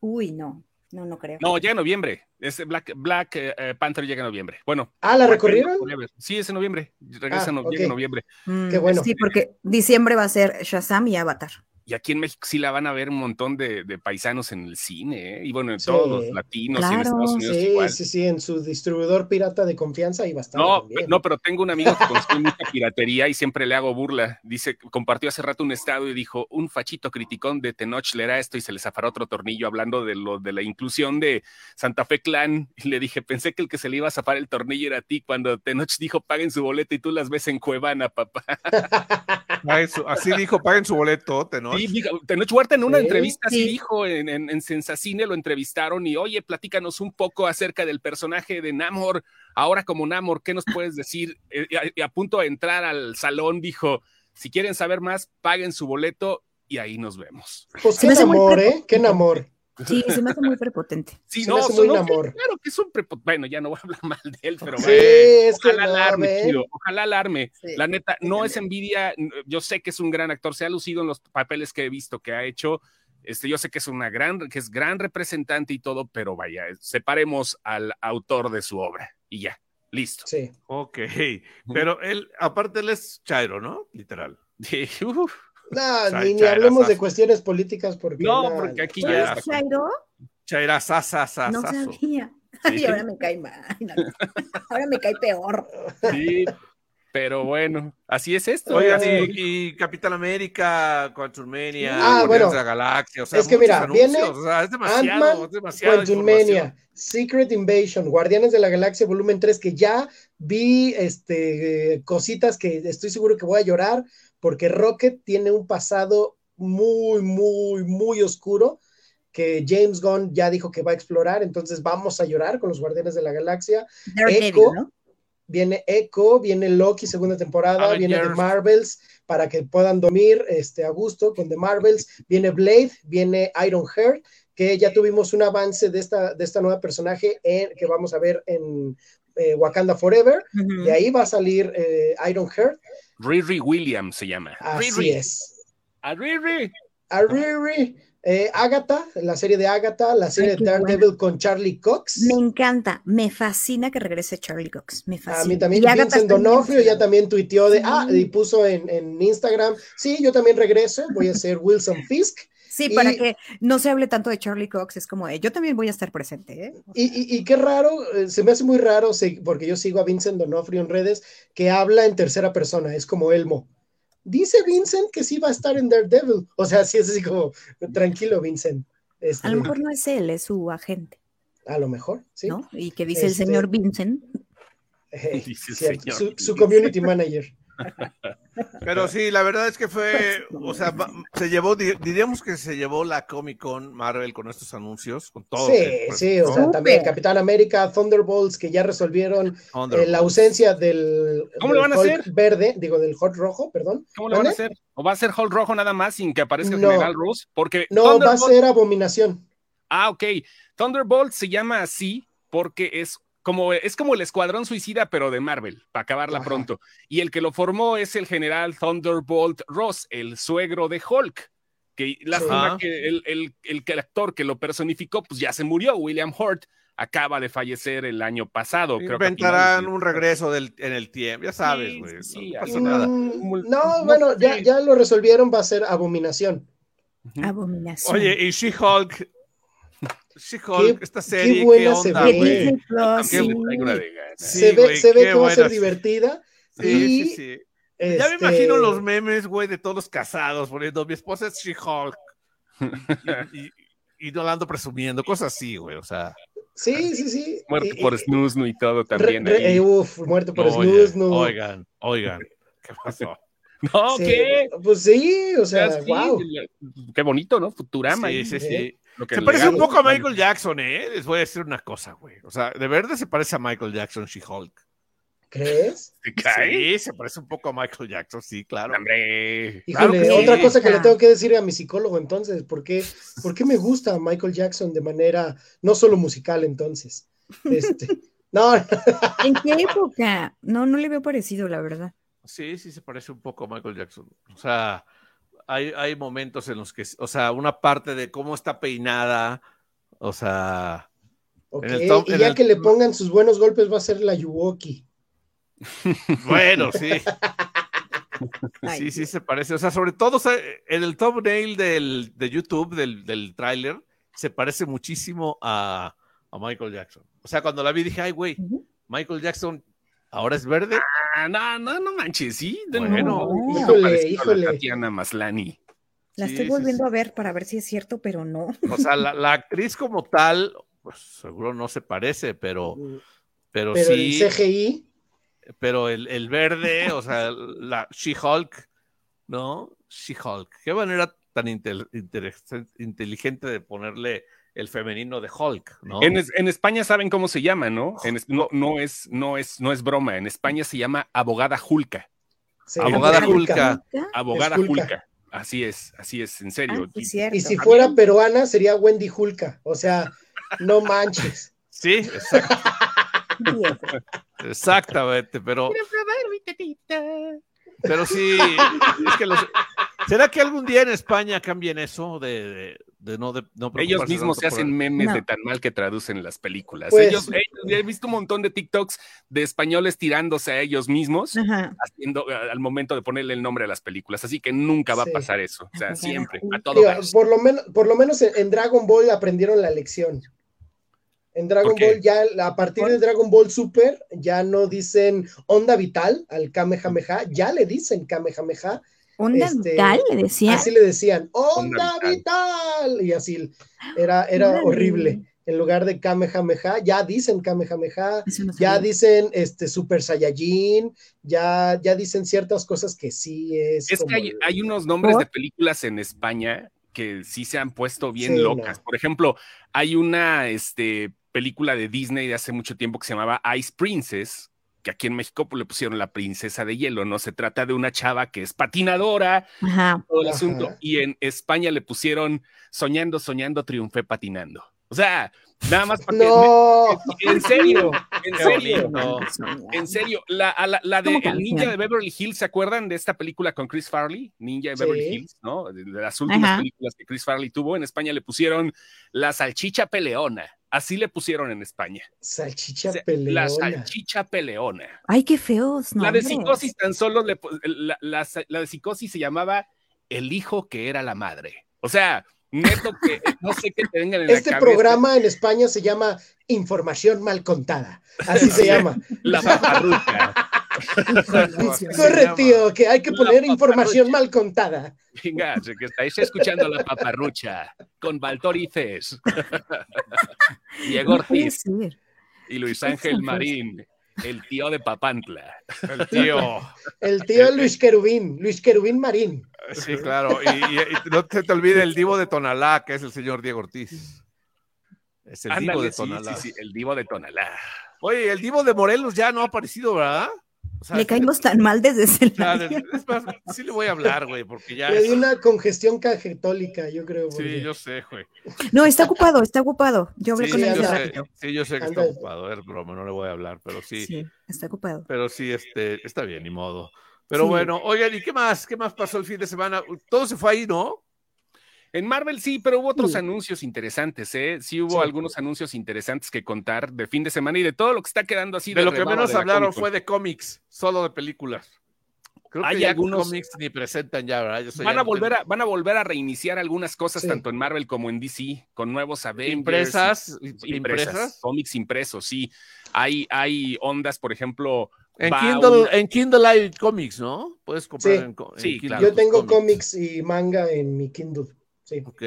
Uy, no, no, no creo. No, llega en noviembre. Es Black, Black eh, eh, Panther llega en noviembre. Bueno. Ah, ¿la recorrieron? Sí, es en noviembre. Regresa Ah, en en noviembre. Mm, qué bueno. Sí, porque diciembre va a ser Shazam y Avatar. Y aquí en México sí la van a ver un montón de, de paisanos en el cine, ¿eh? Y bueno, en Sí. todos los latinos y en. Estados Unidos Sí, igual. sí, sí, en su distribuidor pirata de confianza y bastante. No, también. no, pero tengo un amigo que consume mucha piratería y siempre le hago burla. Dice, compartió hace rato un estado y dijo, un fachito criticón de Tenoch le era esto y se le zafará otro tornillo hablando de lo de la inclusión de Santa Fe Clan. Y le dije, pensé que el que se le iba a zafar el tornillo era a ti cuando Tenoch dijo, paguen su boleto y tú las ves en Cuevana, papá. Así dijo, paguen su boleto, ¿no? Sí, Tenoch Huerta en una Sí, entrevista sí. dijo, en, en, en Sensacine lo entrevistaron y, oye, platícanos un poco acerca del personaje de Namor. Ahora como Namor, ¿qué nos puedes decir? Eh, y a, y a punto de entrar al salón dijo, si quieren saber más, paguen su boleto y ahí nos vemos. Pues qué me hace muy amor, prepo- ¿eh? Qué amor. Sí, se me hace muy prepotente. Sí, Se no, me hace muy Namor. claro que es un prepo- Bueno, ya no voy a hablar mal de él, pero Sí, bueno. es que Ojalá no, alarme, chido, ojalá alarme. Sí. La neta, Sí, no también. es envidia. Yo sé que es un gran actor, se ha lucido en los papeles que he visto que ha hecho. Este, yo sé que es una gran, que es gran representante y todo, pero vaya, separemos al autor de su obra y ya, listo. Sí. Ok, pero él, aparte él es Chairo, ¿no? Literal. Uf, No, ni, ni hablemos de cuestiones políticas porque. No, no, porque aquí ¿Tú ya. Chairo? Chaira, sa, sa, sa, No sabía. Ay, ahora me cae mal. Ahora me cae peor. Sí, pero bueno, así es esto. Oigan, así- y, y Capitán América, Quantumania, Ah, bueno. de la Galaxia, o sea, Es que mira, anuncios, viene o sea, es demasiado, Ant-Man, es demasiado Quantumania, Secret Invasion, Guardianes de la Galaxia Volumen 3, que ya vi este, eh, cositas que estoy seguro que voy a llorar, porque Rocket tiene un pasado muy, muy, muy oscuro que James Gunn ya dijo que va a explorar, entonces vamos a llorar con los Guardianes de la Galaxia. Echo. ¿no? Viene Echo, viene Loki segunda temporada, viene The. Marvels para que puedan dormir este, a gusto con The Marvels, viene Blade, viene Iron Heart, que ya tuvimos un avance de esta, de esta nueva personaje en- que vamos a ver en eh, Wakanda Forever, Ujú. de ahí va a salir eh, Iron Heart, Riri Williams se llama. así Riri. es. A Riri. A Riri, eh, Agatha, la serie de Agatha, la serie Ay, de Daredevil con Charlie Cox. Me encanta, me fascina que regrese Charlie Cox. Me fascina. A mí también, Y Vincent Donofrio ya también tuiteó de, Sí. ah, y puso en, en Instagram, sí, yo también regreso, voy a ser Wilson Fisk. Sí, para y- que no se hable tanto de Charlie Cox, es como, eh, yo también voy a estar presente, ¿eh? Y, y- y qué raro, eh, se me hace muy raro, porque yo sigo a Vincent Donofrio en redes, que habla en tercera persona, es como Elmo. Dice Vincent que sí va a estar en Daredevil. O sea, sí es así como, tranquilo, Vincent. Este, A lo mejor no es él, es su agente, a lo mejor, sí. ¿no? Y que dice Este- el señor Vincent. Eh, Dice el cierto, señor su, Vincent. su community manager. Pero sí, la verdad es que fue, o sea, se llevó, di- diríamos que se llevó la Comic Con Marvel con estos anuncios, con todo. sí, lo sí, o sea, también. Capitán América, Thunderbolts, que ya resolvieron eh, la ausencia del, ¿Cómo del le van a Hulk hacer? verde, digo, del Hulk rojo, perdón. ¿Cómo le van a hacer? ¿O va a ser Hulk rojo nada más sin que aparezca el No. general Ross? Porque No, va a ser abominación. Ah, ok. Thunderbolt se llama así porque es como, es como el Escuadrón Suicida, pero de Marvel, para acabarla Ajá. pronto. Y el que lo formó es el general Thunderbolt Ross, el suegro de Hulk. Que lástima Ajá. que el, el- el actor que lo personificó, pues ya se murió. William Hurt acaba de fallecer el año pasado. Creo que Inventarán un regreso del, en el tiempo, ya sabes, Sí, güey. sí, sí, no nada. Mm, no, no bueno, ya, ya lo resolvieron, va a ser abominación. Abominación. Oye, y She-Hulk, She-Hulk, esta qué serie, ¿qué, buena se onda, ve. Sí. de ganas. Sí, se ve, güey, se ve que va a ser divertida. Sí, y, sí, sí. Ya me este, imagino los memes, güey, de todos los casados poniendo, mi esposa es She-Hulk. y, y, y no la ando presumiendo, cosas así, güey, o sea. Sí, sí, sí. Muerte Y- por y- Snooze y todo también. re- ahí. eh, uf, muerte por no. Oigan, oigan, ¿qué pasó? No, Sí, ¿qué? Pues sí, o sea, Sí, wow. Qué bonito, ¿no? Futurama. Sí, sí, ¿eh? sí. Lo que Se parece un poco a Michael Jackson, ¿eh? Les voy a decir una cosa, güey. O sea, de verdad se parece a Michael Jackson, She-Hulk. ¿Crees? Sí, se parece un poco a Michael Jackson, sí, claro. Hombre. Claro Híjole, sí. otra cosa que le tengo que decir a mi psicólogo entonces, ¿por qué, por qué me gusta Michael Jackson de manera no solo musical entonces? Este, no, ¿En qué época? No, no le veo parecido, la verdad. Sí, sí se parece un poco a Michael Jackson. O sea, hay, hay momentos en los que, o sea, una parte de cómo está peinada, o sea, ok, En el top- y en ya el- que le pongan sus buenos golpes va a ser la Yuwoki. bueno, sí. Sí, sí se parece. O sea, sobre todo o sea, en el thumbnail del, de YouTube, del, del tráiler, se parece muchísimo a, a Michael Jackson. O sea, cuando la vi dije, ay, güey. Michael Jackson ahora es verde. Ah, no, no, no manches, sí. De Bueno. nuevo. Híjole, Parecido a la híjole. Tatiana Maslani. La Sí, estoy volviendo sí. a ver para ver si es cierto, pero no. O sea, la, la actriz como tal, pues seguro no se parece, pero, pero, Pero sí. el CGI, Pero el, el verde, o sea, la She-Hulk, ¿no? She-Hulk. Qué manera tan intel- inteligente de ponerle el femenino de Hulk, ¿no? En, es- en España saben cómo se llama, ¿no? En es- no, no, es, no, es, no es broma. En España se llama abogada Julka. se Abogada Julka. Abogada. Julka. Así es, así es, en Ah, serio. es cierto. Y si fuera peruana sería Wendy Julka. O sea, no manches. Sí, exact- Viejo. exactamente, pero, pero sí, es que los- ¿será que algún día en España cambien eso de, de- de no, de, no Ellos mismos se hacen memes No. de tan mal que traducen las películas. Pues- ellos, ellos- he visto un montón de TikToks de españoles tirándose a ellos mismos Ajá. haciendo eh, al momento de ponerle el nombre a las películas. Así que nunca va Sí. a pasar eso. O sea, siempre, a todo Digo, por, lo menos, por lo menos en, en Dragon Ball aprendieron la lección. En Dragon. Ball ya, a partir de Dragon Ball Super, ya no dicen onda vital al Kamehameha, ya le dicen Kamehameha, Onda Este, vital, le decía. así le decían, onda Onda vital, y así era, era Órale. horrible. En lugar de Kamehameha, ya dicen Kamehameha, no ya dicen este Super Saiyajin, ya, ya dicen ciertas cosas que sí es. Es que hay, el- hay unos nombres ¿Por? de películas en España que sí se han puesto bien Sí, locas. no. Por ejemplo, hay una este, película de Disney de hace mucho tiempo que se llamaba Ice Princess, que aquí en México pues, le pusieron la princesa de hielo, ¿no? Se trata de una chava que es patinadora, Ajá. todo el Ajá. asunto, y en España le pusieron soñando, soñando, triunfé patinando. O sea, nada más para que- No, En serio, en serio. En serio, la, a la, la de ¿Cómo El canción? Ninja de Beverly Hills, ¿se acuerdan de esta película con Chris Farley? Ninja de Beverly Sí. Hills, ¿no? De, de las últimas Ajá. películas que Chris Farley tuvo. En España le pusieron La Salchicha Peleona. Así le pusieron en España. salchicha O sea, peleona. La Salchicha Peleona. Ay, qué feos, ¿no? la de psicosis tan solo, le la, la- la de psicosis se llamaba El hijo que era la madre. O sea, neto que no sé qué tengan en la Este cabeza. programa en España se llama Información Mal Contada. Así se llama. La paparruca. Corre, tío, que hay que poner información mal contada. Venga, que estáis escuchando la paparrucha con Valtorices, Diego Ortiz y Luis ¿Qué Ángel Marín, el tío de Papantla. El tío. El tío Luis Querubín, Luis Querubín Marín. Sí, claro. Y, y- y no te, te olvide el divo de Tonalá, que es el señor Diego Ortiz. Es el divo de sí, Tonalá. sí, sí, el divo de Tonalá. Oye, el divo de Morelos ya no ha aparecido, ¿verdad? O sea, Le caímos tan mal desde ese ya, lado. es más, sí le voy a hablar, güey, porque ya. Le dio una congestión cajetólica, yo creo. Sí, yo sé, güey. No, está ocupado, está ocupado. Yo hablé Sí, con él hace ratito. sí, yo sé que está ocupado, es broma, no le voy a hablar, pero sí, Sí, está ocupado. pero sí, este, está bien, ni modo. Pero Sí. bueno, oigan, ¿y qué más? ¿Qué más pasó el fin de semana? Todo se fue ahí, ¿no? En Marvel sí, pero hubo otros Sí. anuncios interesantes, ¿eh? Sí hubo Sí. algunos anuncios interesantes que contar de fin de semana y de todo lo que está quedando así. De lo que menos de la hablaron fue de cómics, solo de películas. Creo Hay que algunos- cómics ni presentan ya, ¿verdad? Yo Van ya a, volver a, van a volver a reiniciar algunas cosas Sí. tanto en Marvel como en DC, con nuevos Avengers. impresas, impresas, impresas. cómics impresos, sí. Hay, hay ondas, por ejemplo. En Kindle, un- en Kindle hay cómics, ¿no? Puedes comprar Sí. en, Sí, Kindle claro. Yo tengo cómics y manga en mi Kindle. Sí, Ok.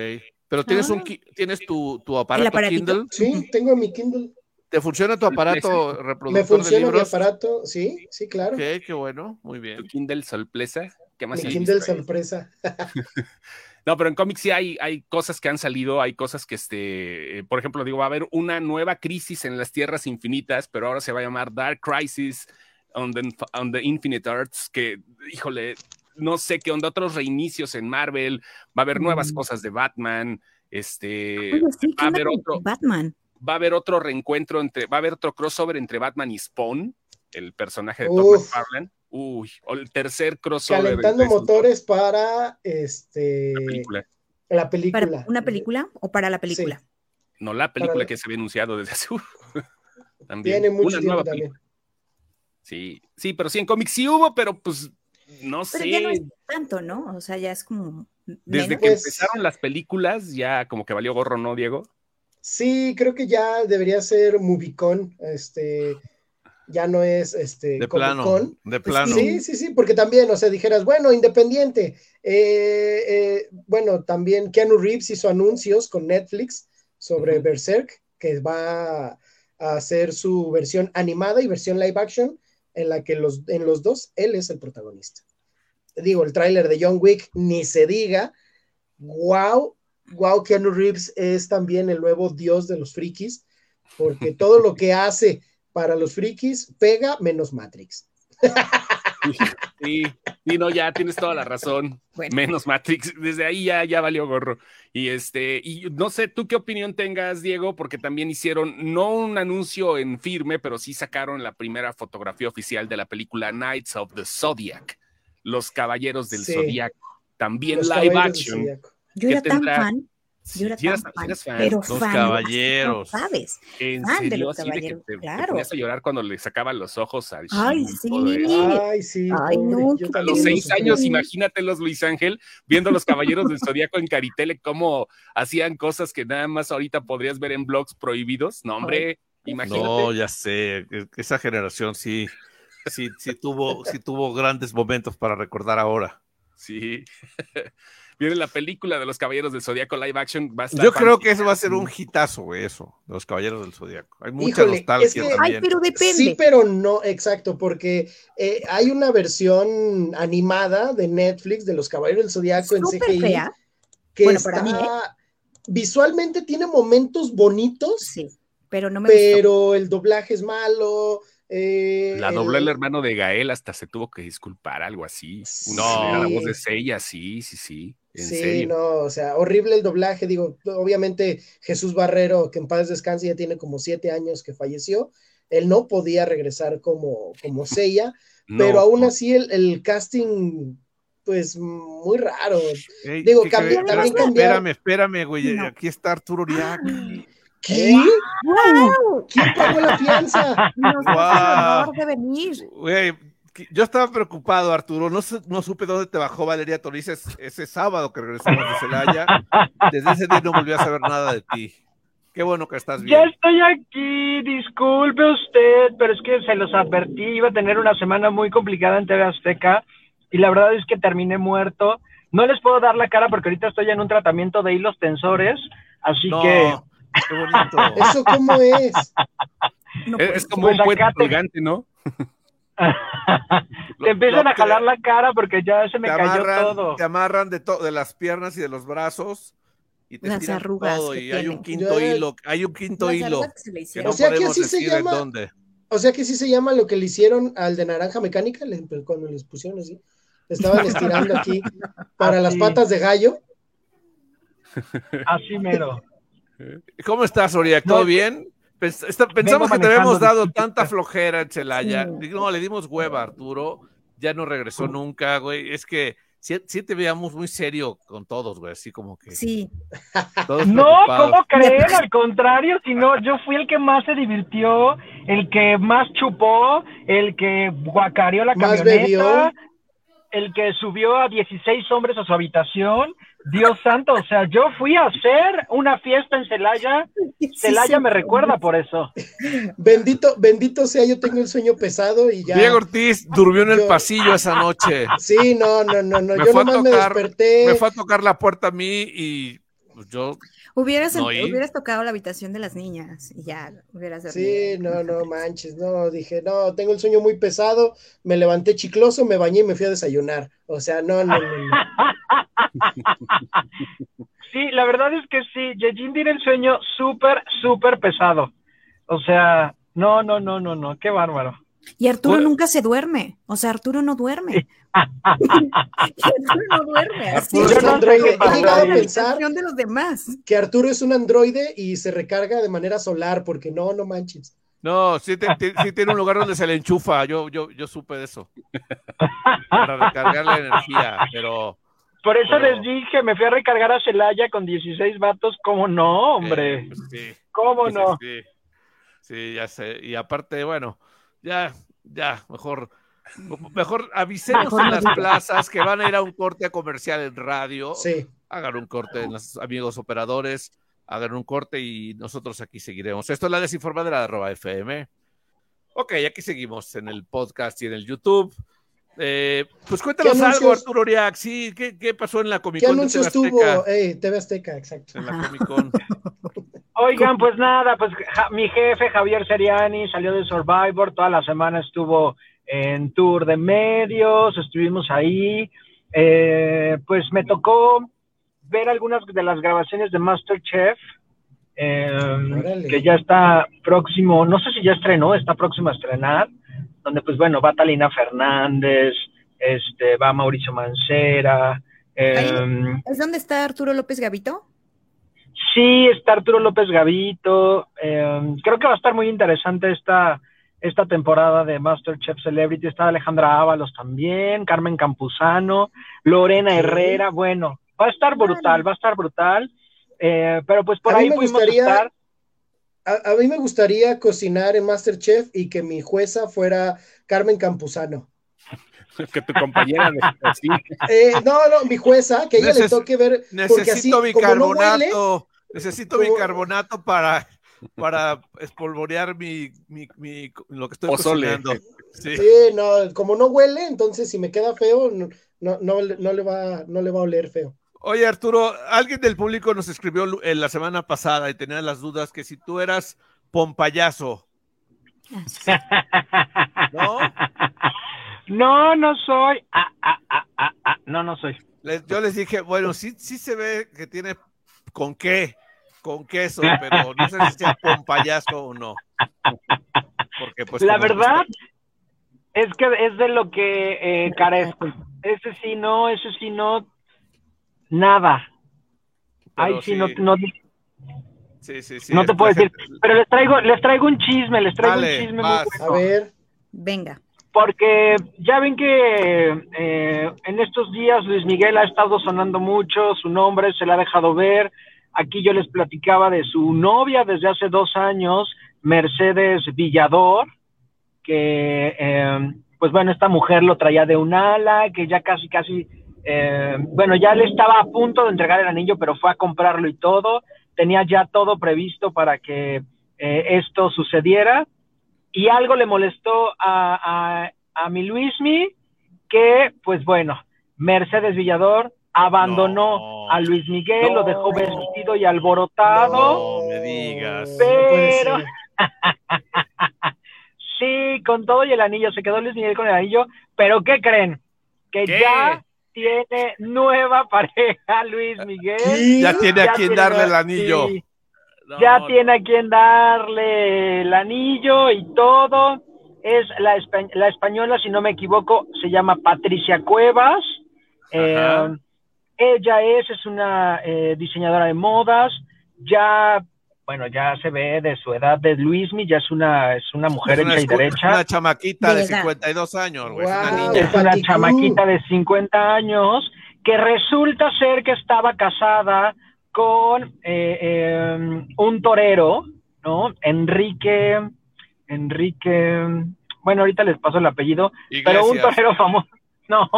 Pero tienes Ah. un tienes tu, tu aparato? Kindle. sí tengo mi Kindle. ¿Te funciona tu aparato reproductor Me de funciona mi libros? aparato. Sí, sí, claro. Ok, qué bueno, muy tu bien. Kindle sorpresa. ¿Qué más Mi Kindle sorpresa. No, pero en cómics sí hay, hay cosas que han salido, hay cosas que, este, eh, por ejemplo, digo, va a haber una nueva crisis en las tierras infinitas, pero ahora se va a llamar Dark Crisis on the, on the Infinite Earths, que, híjole, no sé qué onda, otros reinicios en Marvel, va a haber nuevas Mm. cosas de Batman, este, Oye, sí, ¿qué va a haber otro, Batman. va a haber otro reencuentro entre, va a haber otro crossover entre Batman y Spawn, el personaje de Uf. McFarlane. Uy, o el tercer crossover. Calentando motores para este la película. la película. ¿Para una película o para la película? No, la película la- que se había anunciado desde hace. también. Tiene mucho Una tiempo nueva también. película. Sí, sí, pero sí en cómics sí hubo, pero pues no Pero sé. ya no es tanto, ¿no? O sea, ya es como. Desde menos. que Pues- empezaron las películas, ya como que valió gorro, ¿no, Diego? Sí, creo que ya debería ser Movicon. Este ya no es este De plano, de Pues plano. Sí, sí, sí, porque también, o sea, dijeras, bueno, independiente. eh, eh, bueno, también Keanu Reeves hizo anuncios con Netflix sobre. Berserk, que va a hacer su versión animada y versión live action, en la que los, en los dos él es el protagonista. Digo, el tráiler de John Wick, ni se diga. Wow, wow, Keanu Reeves es también el nuevo dios de los frikis, porque todo lo que hace para los frikis pega menos Matrix. Sí, sí, no, ya tienes toda la razón. Bueno. Menos Matrix, desde ahí ya, ya valió gorro. Y este, y no sé tú qué opinión tengas, Diego, porque también hicieron no un anuncio en firme, pero sí sacaron la primera fotografía oficial de la película Knights of the Zodiac, Los Caballeros del Sí. Zodiaco. También Los live action. Yo ¿Qué era tan tendrá? Fan. Yo era Sí, eras- tan sí eras fan. pero Los fan, caballeros. no ¿Sabes? En Fan de serio, los así de que caballeros, te, te claro. ponías a llorar cuando le sacaban los ojos al Ay, sí. Ay, sí. Ay, no, A los lo seis años, Sí. imagínatelos, Luis Ángel, viendo los caballeros del Zodíaco en Caritele, cómo hacían cosas que nada más ahorita podrías ver en blogs prohibidos. No, hombre, imagínate. No, ya sé, que esa generación sí, sí, sí tuvo, sí tuvo grandes momentos para recordar ahora. Sí. Viene la película de los caballeros del Zodíaco live action. Va a estar Yo creo que eso va a ser un hitazo, güey, eso, de los Caballeros del Zodíaco. Hay mucha Híjole, nostalgia es que- Ay, también. pero depende. Sí, pero no, exacto, porque eh, hay una versión animada de Netflix de Los Caballeros del Zodiaco en CGI fea. que Bueno, está para mí, ¿eh? visualmente tiene momentos bonitos, Sí, pero no me gustó. pero el doblaje es malo. Eh, La dobló el hermano de Gael, hasta se tuvo que disculpar, algo así. No. era la voz de Seiya, sí, sí, sí. En Sí, serio. no, o sea, horrible el doblaje. Digo, obviamente Jesús Barrero, que en paz descanse, ya tiene como siete años que falleció. Él no podía regresar como, como Seiya, No, pero aún no. así el, el casting, pues muy raro. Ey, digo, ¿qué cambié- crees? también Espérame, cambiar- Espérame, espérame, güey. No. Aquí está Arturo Uriac. ¿Qué? ¡Wow! ¿Quién pagó la fianza? Nos honor de venir. Güey, que- yo estaba preocupado, Arturo. No, no supe dónde te bajó Valeria Toriz ese, ese sábado que regresamos de Celaya. Desde ese día no volví a saber nada de ti. Qué bueno que estás Ya bien. estoy aquí, disculpe usted, pero es que se los advertí, iba a tener una semana muy complicada en TV Azteca y la verdad es que terminé muerto. No les puedo dar la cara porque ahorita estoy en un tratamiento de hilos tensores, así No, que qué bonito. ¿Eso cómo es? No Es, como Pues un puente colgante, ¿no? te empiezan a jalar la cara porque ya se me te cayó amarran, todo. te amarran de, to- de las piernas y de los brazos y te Las estiran arrugas todo y hay un quinto hilo, hay un quinto hilo que O sea que así se llama- dónde. O sea que sí se llama lo que le hicieron al de naranja mecánica, le- cuando les pusieron así. Estaban estirando aquí para las patas de gallo. Así mero. ¿Cómo estás, Uriac? ¿Todo No, bien? Pens- está- pensamos que te habíamos dado tanta flojera en Celaya. Sí. No, le dimos hueva a Arturo. Ya no regresó nunca, güey. Es que sí, sí te veíamos muy serio con todos, güey. Así como que Sí, todos No. ¿cómo creen? Al contrario, si no, yo fui el que más se divirtió, el que más chupó, el que guacareó la Más camioneta, bebió. el que subió a 16 hombres a su habitación. Dios santo, o sea, yo fui a hacer una fiesta en Celaya. Celaya sí, me recuerda por eso. Bendito, bendito sea, yo tengo el sueño pesado y ya. Diego Ortiz durmió en el Yo- pasillo esa noche. Sí, no, no, no, no. Me Yo nomás me tocar- desperté. Me fue a tocar la puerta a mí y pues, yo Hubieras, hubieras tocado la habitación de las niñas y ya hubieras Sí, no, no manches, no, dije, no, tengo el sueño muy pesado, me levanté chicloso, me bañé y me fui a desayunar. O sea, no, no, no, no. Sí, la verdad es que sí, Yejin tiene el sueño súper, súper pesado. O sea, no, no, no, no, no, qué bárbaro. Y Arturo Bueno. nunca se duerme. O sea, Arturo no duerme. Arturo no duerme. Así Arturo es no sé androide. pensar de los demás. que Arturo es un androide y se recarga de manera solar, porque no, no manches. No, sí, te- te- sí tiene un lugar donde se le enchufa. Yo, yo, yo supe de eso. Para recargar la energía, pero. Por eso Pero- les dije, me fui a recargar a Celaya con 16 vatos, ¿cómo no, hombre? eh, pues sí, ¿Cómo sí, no? Sí, sí, ya sé. Y aparte, bueno, ya, ya, mejor. Mejor avisemos en las plazas que van a ir a un corte comercial en radio. Sí. Hagan un corte en los amigos operadores, hagan un corte y nosotros aquí seguiremos. Esto es la desinformadera de arroba FM. Ok, aquí seguimos en el podcast y en el YouTube. Eh, pues cuéntanos ¿Qué algo? Arturo Uriac. Sí, ¿qué, qué pasó en la Comic ¿Qué Con de anuncios tuvo? Eh, TV Azteca, exacto. En la Comic Con. Oigan, pues nada, pues ja- mi jefe Javier Seriani salió de Survivor, toda la semana estuvo en tour de medios, estuvimos ahí, eh, pues me tocó ver algunas de las grabaciones de Masterchef, eh, que ya está próximo, no sé si ya estrenó, está próximo a estrenar, donde pues bueno, va Talina Fernández, este, va Mauricio Mancera, eh, ¿Es donde está Arturo López Gavito? Sí, está Arturo López Gavito. eh, creo que va a estar muy interesante esta, esta temporada de Masterchef Celebrity. Está Alejandra Ábalos también, Carmen Campuzano, Lorena Sí. Herrera. Bueno, va a estar brutal, va a estar brutal. Eh, pero pues por A mí ahí me pudimos gustaría- estar. A, a mí me gustaría cocinar en Masterchef y que mi jueza fuera Carmen Campuzano. que tu compañera de. Eh, no, no, mi jueza, que a ella le Neces- toque ver, así, Necesito no bicarbonato. huele, necesito como- bicarbonato para, para espolvorear mi, mi, mi- lo que estoy Pozole. cocinando. Sí. sí, no, como no huele, entonces si me queda feo, no, no, no, le- no le va, no le va a oler feo. Oye, Arturo, alguien del público nos escribió en la semana pasada y tenía las dudas que si tú eras pompayazo, ¿no? No, no soy. Ah, ah, ah, No, no soy. Les- yo les dije, bueno, sí, sí se ve que tiene con qué, con queso, pero no sé si sea pompayazo o no. Porque, pues, La verdad es que es de lo que eh, carezco. Ese sí no, ese sí no, nada. pero Ay, sí, no, no, sí, sí, sí, no te puedo decir. Pero les traigo, les traigo un chisme, les traigo Dale, un chisme muy A bueno. ver, Venga. Porque ya ven que eh, en estos días Luis Miguel ha estado sonando mucho, su nombre se le ha dejado ver. Aquí yo les platicaba de su novia desde hace dos años, Mercedes Villador, que eh, pues bueno, esta mujer lo traía de un ala, que ya casi, casi, eh, bueno, ya le estaba a punto de entregar el anillo, pero fue a comprarlo y todo. Tenía ya todo previsto para que eh, esto sucediera y algo le molestó a, a, a mi Luismi, que pues bueno, Mercedes Villador abandonó No. a Luis Miguel, lo dejó vestido y alborotado. No me digas. Pero-. Sí, con todo y el anillo, se quedó Luis Miguel con el anillo, pero ¿qué creen? Que ¿Qué? ya tiene nueva pareja Luis Miguel. ¿Qué? Ya tiene a Ya quien tiene- darle el anillo. sí, No, ya no. tiene a quien darle el anillo y todo. Es la, espa- la española, si no me equivoco, se llama Patricia Cuevas. Eh, ella es, es una eh, diseñadora de modas. Ya, bueno, ya se ve de su edad de Luismi, ya es una, es una mujer Es una, hecha y derecha. una chamaquita de De edad. 52 años, güey. es una Guau. niña. Es una Paticú. chamaquita de 50 años que resulta ser que estaba casada con eh, eh, un torero, ¿no? Enrique, Enrique, bueno, ahorita les paso el apellido, pero un torero famoso, no,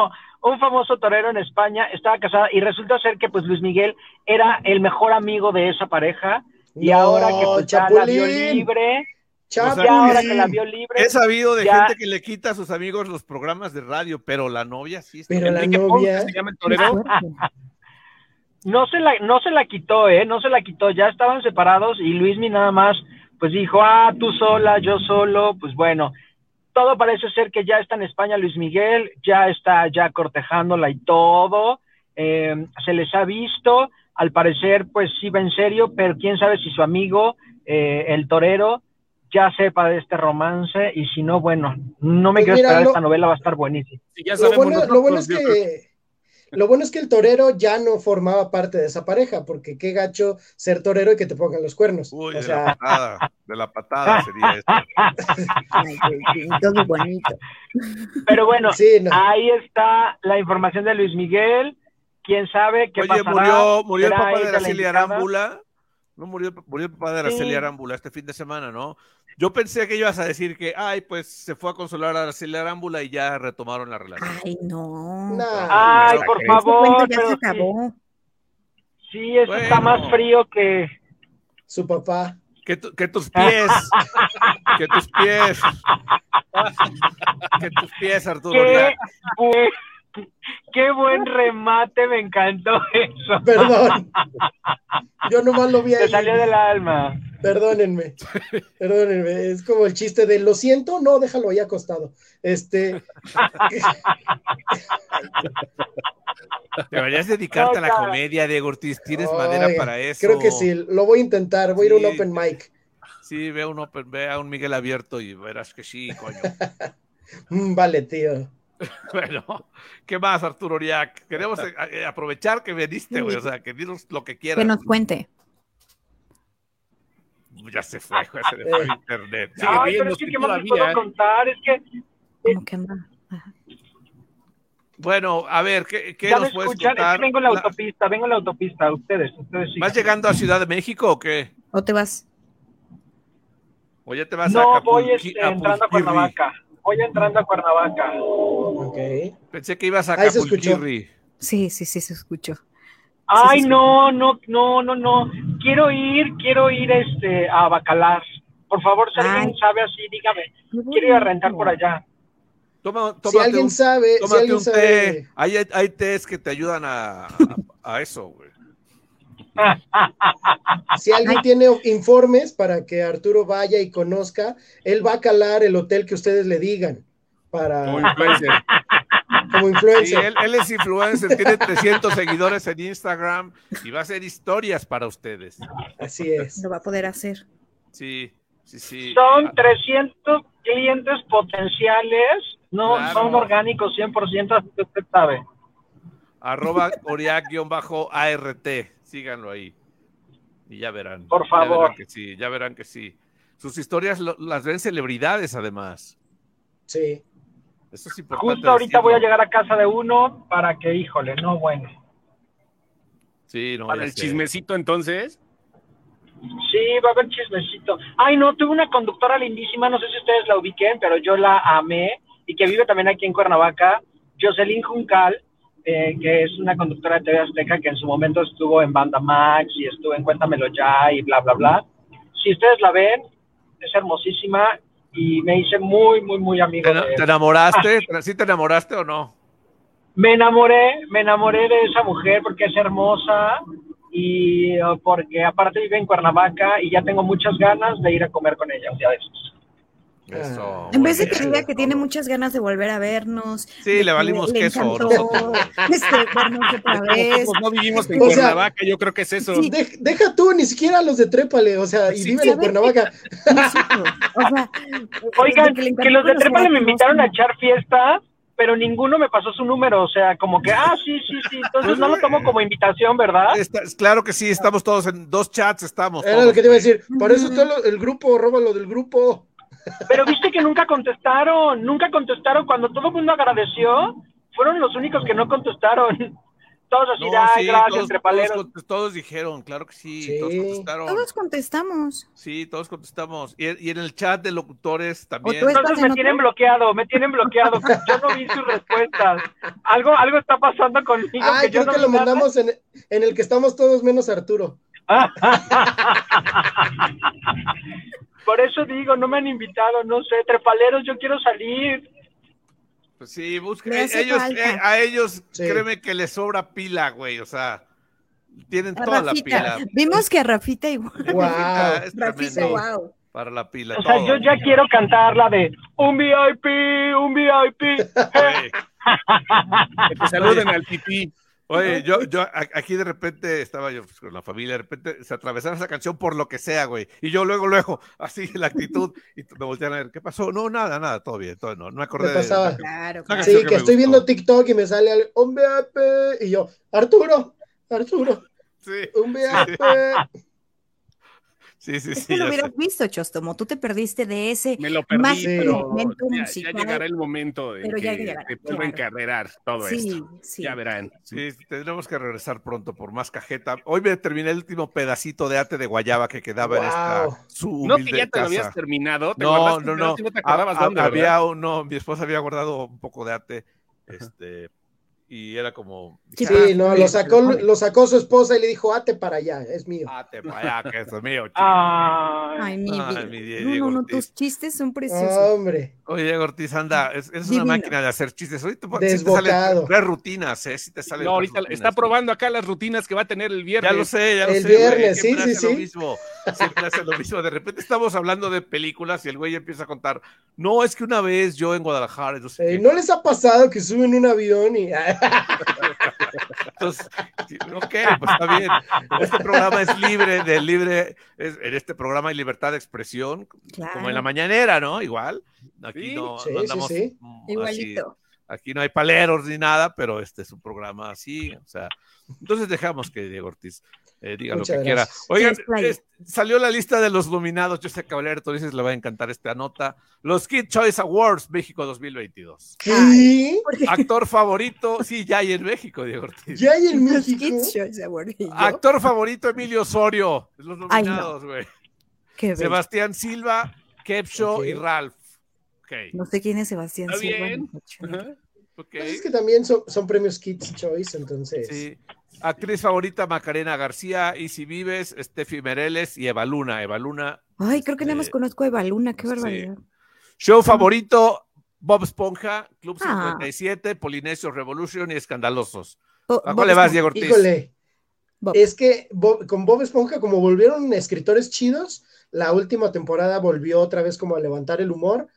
un famoso torero en España estaba casada y resulta ser que pues Luis Miguel era el mejor amigo de esa pareja y No, ahora que pues, ya la vio Chapulín. libre, sea, ya ahora que la Chapulín. vio libre, He sabido de Ya. gente que le quita a sus amigos los programas de radio, pero la novia sí está. Pero la novia- Ponce se llama el torero. no se la, no se la quitó, ¿eh? No se la quitó, ya estaban separados y Luismi nada más, pues dijo, ah, tú sola, yo solo, pues bueno, todo parece ser que ya está en España Luis Miguel, ya está ya cortejándola y todo, eh, se les ha visto, al parecer, pues sí va en serio, pero quién sabe si su amigo, eh, el torero, ya sepa de este romance y si no, bueno, no me Pues quiero mira, esperar, lo- esta novela va a estar buenísima. Ya Lo bueno, lo bueno nosotros, es que lo bueno es que el torero ya no formaba parte de esa pareja, porque qué gacho ser torero y que te pongan los cuernos. Uy, o de la patada, de la patada sería esto. Pero bueno, sí, no. Ahí está la información de Luis Miguel. Quién sabe qué Oye, pasará. murió, murió el ¿Será papá de Araceli? Arámbula. No murió, murió el papá de Araceli Sí. Arámbula este fin de semana, ¿no? Yo pensé que ibas a decir que, ay, pues se fue a consolar a Araceli Arámbula y ya retomaron la relación. Ay, no. Ay, Ese por favor, ya pero se sí, acabó. sí, eso está más frío que. su papá. Que, tu- que tus pies, que tus pies, que tus pies, Arturo. Qué, qué buen remate, me encantó eso. Perdón. Yo nomás lo vi Te ahí. salió del alma. Perdónenme. Perdónenme. Es como el chiste de lo siento, no, déjalo ahí acostado. Este. Deberías dedicarte a la No, comedia, Diego Ortiz. Tienes madera para eso. Creo que sí, lo voy a intentar. Voy a ir a un open mic. Sí, ve a un, open- ve a un Miguel abierto y verás que sí, coño. Mm, vale, tío. Bueno, ¿qué más, Arturo Uriac? Queremos eh, eh, aprovechar que viniste, güey. O sea, que dinos lo que quieras. Que nos cuente. Ya se fue, güey, se le fue a internet. Sigue Ay, pero es que ¿qué más les puedo ¿eh? contar? Es que Como que más. Bueno, a ver, ¿qué, qué ¿Ya nos puedes escuchan? Es contar? que vengo en la La- autopista, vengo en la autopista, ustedes, ustedes sí. ¿Vas llegando a Ciudad de México o qué? ¿O te vas? ¿O ya te vas a No, Acapulqui- voy este, entrando a? Cuernavaca. Voy entrando a Cuernavaca. Ok. Pensé que ibas a Ahí se escuchó. Sí, sí, sí, se escuchó. Ay, sí. no, no, no, no, no. Quiero ir, quiero ir este a Bacalar. Por favor, si alguien sabe así, dígame. Quiero ir a rentar por allá. Toma, Si alguien un, sabe, si tómate alguien un té. sabe. Hay, hay tés que te ayudan a, a, a eso, güey. Si alguien tiene informes para que Arturo vaya y conozca, él va a calar el hotel que ustedes le digan para Como influencer. como Sí, influencer. él, él es influencer, tiene 300 seguidores en Instagram y va a hacer historias para ustedes. Así es. Lo va a poder hacer. Sí, sí, sí. Son Ah, 300 clientes potenciales, no Claro. son orgánicos 100%, así que usted sabe. Arroba Oriac-ART. Síganlo ahí. Y ya verán. Por Ya favor. verán que sí, ya verán que sí. Sus historias lo- las ven celebridades, además. Sí. Eso es importante. Justo ahorita voy a llegar a casa de uno para que, híjole, no, bueno. Sí, no, Para ya el sé. chismecito, entonces. Sí, va a haber chismecito. Ay, no, tuve una conductora lindísima, no sé si ustedes la ubiquen, pero yo la amé y que vive también aquí en Cuernavaca, Jocelyn Juncal, eh, que es una conductora de TV Azteca que en su momento estuvo en Banda Max y estuvo en Cuéntamelo Ya y bla, bla, bla. Si ustedes la ven, es hermosísima y me hice muy, muy, muy amigo ¿Te, de te enamoraste? ¿Sí te enamoraste o no? Me enamoré, me enamoré de esa mujer porque es hermosa y eh, porque aparte vive en Cuernavaca y ya tengo muchas ganas de ir a comer con ella un día de estos. Eso. En vez de que diga que tiene muchas ganas de volver a vernos. Sí, le valimos le queso este, otra vez. No vivimos en O sea- Cuernavaca, yo creo que es eso. Sí. De- deja tú, ni siquiera los de Trépale, o sea, y Sí, viven en ¿sabes? Cuernavaca. O sea, Oigan, que los de Trépale me invitaron a echar fiesta, pero ninguno me pasó su número, o sea, como que, ah, sí, sí, sí, entonces no lo tomo como invitación, ¿verdad? Está- claro que sí, estamos todos en dos chats, estamos. Era todos. lo que te iba a decir. Por eso todo lo- el grupo, róbalo del grupo. Pero viste que nunca contestaron, nunca contestaron, cuando todo el mundo agradeció, fueron los únicos que no contestaron. Todos así, No, sí, gracias, todos, trepaleros. todos dijeron, claro que sí, Sí. todos contestaron. Todos contestamos. Sí, todos contestamos. Y, y en el chat de locutores también. Entonces en me tienen bloqueado, me tienen bloqueado. Yo no vi sus respuestas. Algo, algo está pasando conmigo. Ay, que yo creo no que lo nada. mandamos en, en el que estamos todos menos Arturo. Por eso digo, no me han invitado, no sé, trepaleros, yo quiero salir. Pues sí, hace Ellos, eh, a ellos, Sí. créeme que les sobra pila, güey. O sea, tienen A toda la pila. Vimos que a Rafita igual. Wow. Rafita es Rafita, wow. para la pila. O sea, todo. yo ya quiero cantar la de un VIP, un VIP. Güey. Que te saluden al pipí. Oye, yo, yo aquí de repente estaba yo pues, con la familia, de repente se atravesaba esa canción por lo que sea, güey. Y yo luego, luego, así la actitud, y me voltean a ver, ¿qué pasó? No, nada, nada, todo bien, todo no, no me acordé de- pasaba. Claro, claro. Sí, que estoy gustó. viendo TikTok y me sale al- un VIP y yo, Arturo, Arturo, Sí, un sí, sí, Es sí. que lo hubieras sé. visto, Chostomo. Tú te perdiste de ese. Me lo perdí, Más pero momento ya, llegará el momento en Pero que ya llegará, te claro. encarrerar todo Sí, esto. sí. Ya verán. Sí, tendremos que regresar pronto por más cajeta. Hoy me terminé el último pedacito de ate de guayaba que quedaba en esta su No que ya te lo habías terminado. Te No, no, no. no te acordabas Ha- ha- dónde, ¿verdad? había no, mi esposa había guardado un poco de ate, este, y era como. Sí, dije, Sí, no, "Ah, lo sí, sacó, lo sacó su esposa y le dijo, ate para allá, es mío. Ate para allá, que eso es mío. chico". Ay, Ay, mi Ay, vida. mi No, Diego no, no, Ortiz. tus chistes son preciosos. Hombre, Oye, Diego Ortiz, anda, es- una máquina de hacer chistes. Ahorita sí te Desbocado. salen tres rutinas, ¿eh? Sí te salen No, tres ahorita rutinas. está probando acá las rutinas que va a tener el viernes. Ya lo sé, ya lo El sé. güey, viernes, sí, siempre sí, hace lo sí. mismo. Siempre hace lo mismo. De repente estamos hablando de películas y el güey empieza a contar. No, es que una vez yo en Guadalajara, no sé eh, qué". ¿no les ha pasado que suben un avión y... Entonces, ok, pues está bien. Este programa es libre, de libre, es- en este programa hay libertad de expresión, como en la mañanera, ¿no? Igual. Aquí Sí, no, sí, no sí, andamos sí. mm, así, Igualito. aquí no hay paleros ni nada, pero este es un programa así, o sea. Entonces dejamos que Diego Ortiz. Eh, diga lo que quiera. Oigan, salió la lista de los nominados. Yo sé que Valera dices le va a encantar esta nota. Los Kid Choice Awards México 2022. ¿Qué? Actor favorito, sí, ya hay en México, Diego Ortiz. Ya hay en México. Actor favorito, Emilio Osorio. Los nominados, güey. Sebastián Silva, Kepcho y Ralph. No sé quién es Sebastián Silva. Pues es que también son, son premios Kids Choice, entonces. Sí. Actriz favorita, Macarena García, Isi Vives, Steffi Mereles y Eva Luna. Eva Luna. Ay, creo que nada más este, conozco a Eva Luna, qué barbaridad. Show favorito, Bob Esponja, Club 57, ah. Polinesio Revolution y Escandalosos. ¿A cuál le vas, Diego Ortiz? Híjole. Es que con Bob Esponja, como volvieron escritores chidos, la última temporada volvió otra vez como a levantar el humor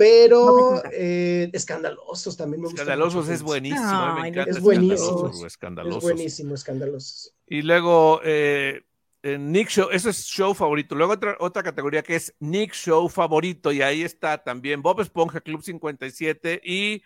pero eh, escandalosos también me gusta. Escandalosos es buenísimo. me encanta es buenísimo. Escandalosos. Es buenísimo, escandalosos. Y luego eh, Nick Show, eso es show favorito. Luego otra, otra categoría que es Nick Show favorito, y ahí está también Bob Esponja, Club 57 y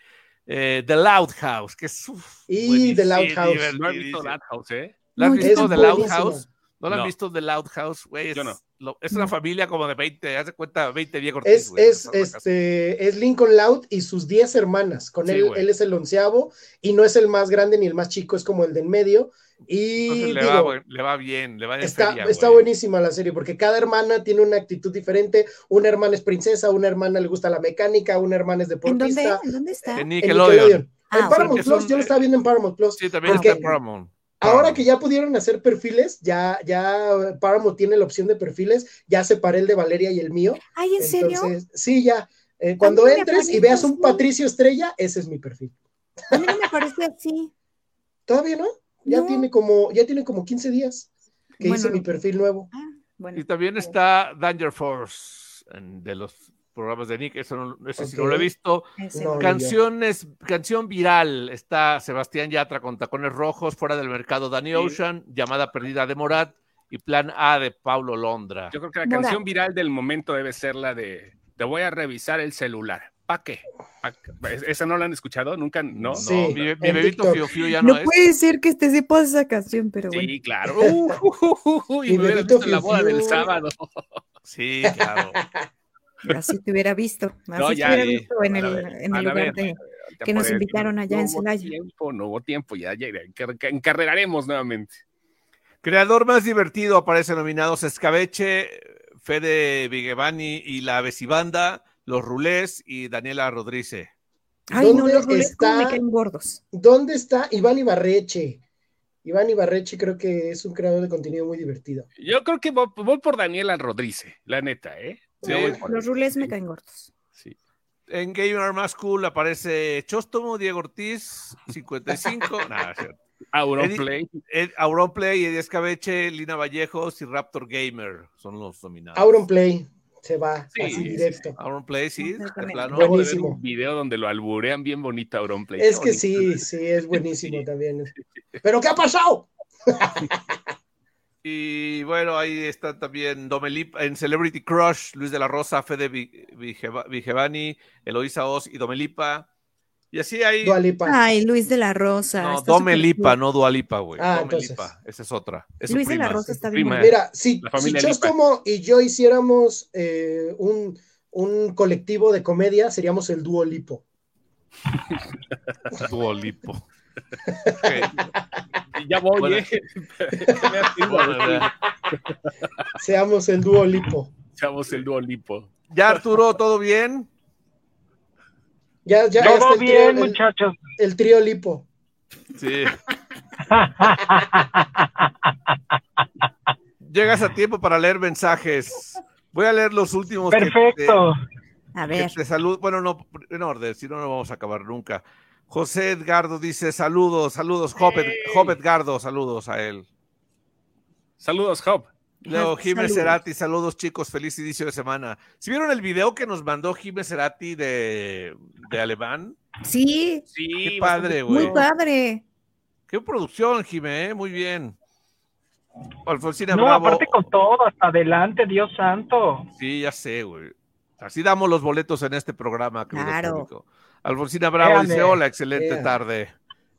eh, The Loud House, que es. y The Loud House. No he visto Loud House, ¿eh? ¿La has visto The Loud House? ¿No lo han visto The Loud House? Güey, Yo no es una familia como de 20, haz de cuenta, 20 Diego Es, es, este, es Lincoln Loud y sus 10 hermanas. Con él, él es el onceavo y no es el más grande ni el más chico, es como el de en medio. Y le, va, le, va, bien, le va está, está buenísima la serie porque cada hermana tiene una actitud diferente. Una hermana es princesa, una hermana le gusta la mecánica, una hermana es deportista. ¿En dónde, ¿En dónde está? En Nickelodeon. En, Paramount Plus, yo lo estaba viendo en Paramount Plus. Sí, también está en Paramount. Ahora que ya pudieron hacer perfiles, ya, ya Paramount tiene la opción de perfiles, ya separé el de Valeria y el mío. Ay, ¿en serio? Sí, ya. Eh, cuando entres y veas un Patricio Estrella, ese es mi perfil. A mí no me parece así. ¿Todavía no? Ya tiene como, ya tiene como 15 días que hice mi perfil nuevo. Ah, y también está Danger Force de los programas de Nick, eso no, sí no lo he visto. Canciones, canción viral, está Sebastián Yatra con Tacones Rojos, Fuera del Mercado, Danny Ocean, Llamada Perdida de Morat y Plan A de Paulo Londra. Yo creo que la canción viral del momento debe ser la de Te voy a revisar el celular. ¿Para qué? ¿Esa no la han escuchado? ¿Nunca? ¿No? no, mi, bebito Fiu Fiu ya no, no puede ser que esté sepa esa canción, pero bueno. Sí, claro. y me hubiera visto la boda del sábado. Sí, claro. Así te hubiera visto. Así te hubiera visto en el, en el lugar de, que nos invitaron allá en Celaya. No hubo tiempo, no hubo tiempo, ya, ya encarreraremos nuevamente. Creador más divertido aparece nominados Escabeche, Fede Vigevani y la Besibanda, Los Rulés y Daniela Rodríguez. Ay, no, los Rulés está, me gordos. ¿Dónde está Iván Ibarreche? Iván Ibarreche creo que es un creador de contenido muy divertido. Yo creo que voy, voy por Daniela Rodríguez, la neta, ¿eh? Los rulés me caen gordos. Sí. En Gamer Más Cool aparece Chóstomo, Diego Ortiz, 55. Nada, Auronplay. Auronplay, Eddie Escabeche, Lina Vallejos y Raptor Gamer son los nominados. Auronplay se va así directo. Auronplay, sí, Buenísimo. un video donde lo alburean bien bonito Auronplay. Es que sí, sí, es buenísimo también. ¿Pero qué ha pasado? Y bueno, ahí está también Domelipa, en Celebrity Crush, Luis de la Rosa, Fede Vigevani, Eloisa Oz y Domelipa. Y así hay. Dualipa. Ay, Luis de la Rosa. No, Domelipa, no Dualipa, güey. Ah, Domelipa, esa es otra. Luis de la Rosa está bien. Mira, si, si como y yo hiciéramos eh, un, un colectivo de comedia, seríamos el Duolipo. Duolipo. Ya voy, eh. Seamos el dúo lipo. Seamos el dúo lipo. Ya, Arturo, ¿todo bien? Ya, ya. Todo bien, muchachos. El, trío lipo. Sí. Llegas a tiempo para leer mensajes. Voy a leer los últimos. Perfecto. a ver. salud. Bueno, no, en orden, si no, no vamos a acabar nunca. José Edgardo dice saludos, saludos, Job, Edgardo, saludos a él. Saludos, Job. Luego, Jiménez Cerati, saludos chicos, feliz inicio de semana. ¿Si vieron el video que nos mandó Jiménez Cerati de, de Alemán? Sí. Sí. Qué padre, güey. Muy padre. Qué producción, Jiménez, ¿eh? muy bien. Alfonsina no, aparte con todo, hasta adelante, Dios santo. Sí, ya sé, güey. Así damos los boletos en este programa, claro. Alfonsina Bravo dice: Hola, excelente tarde.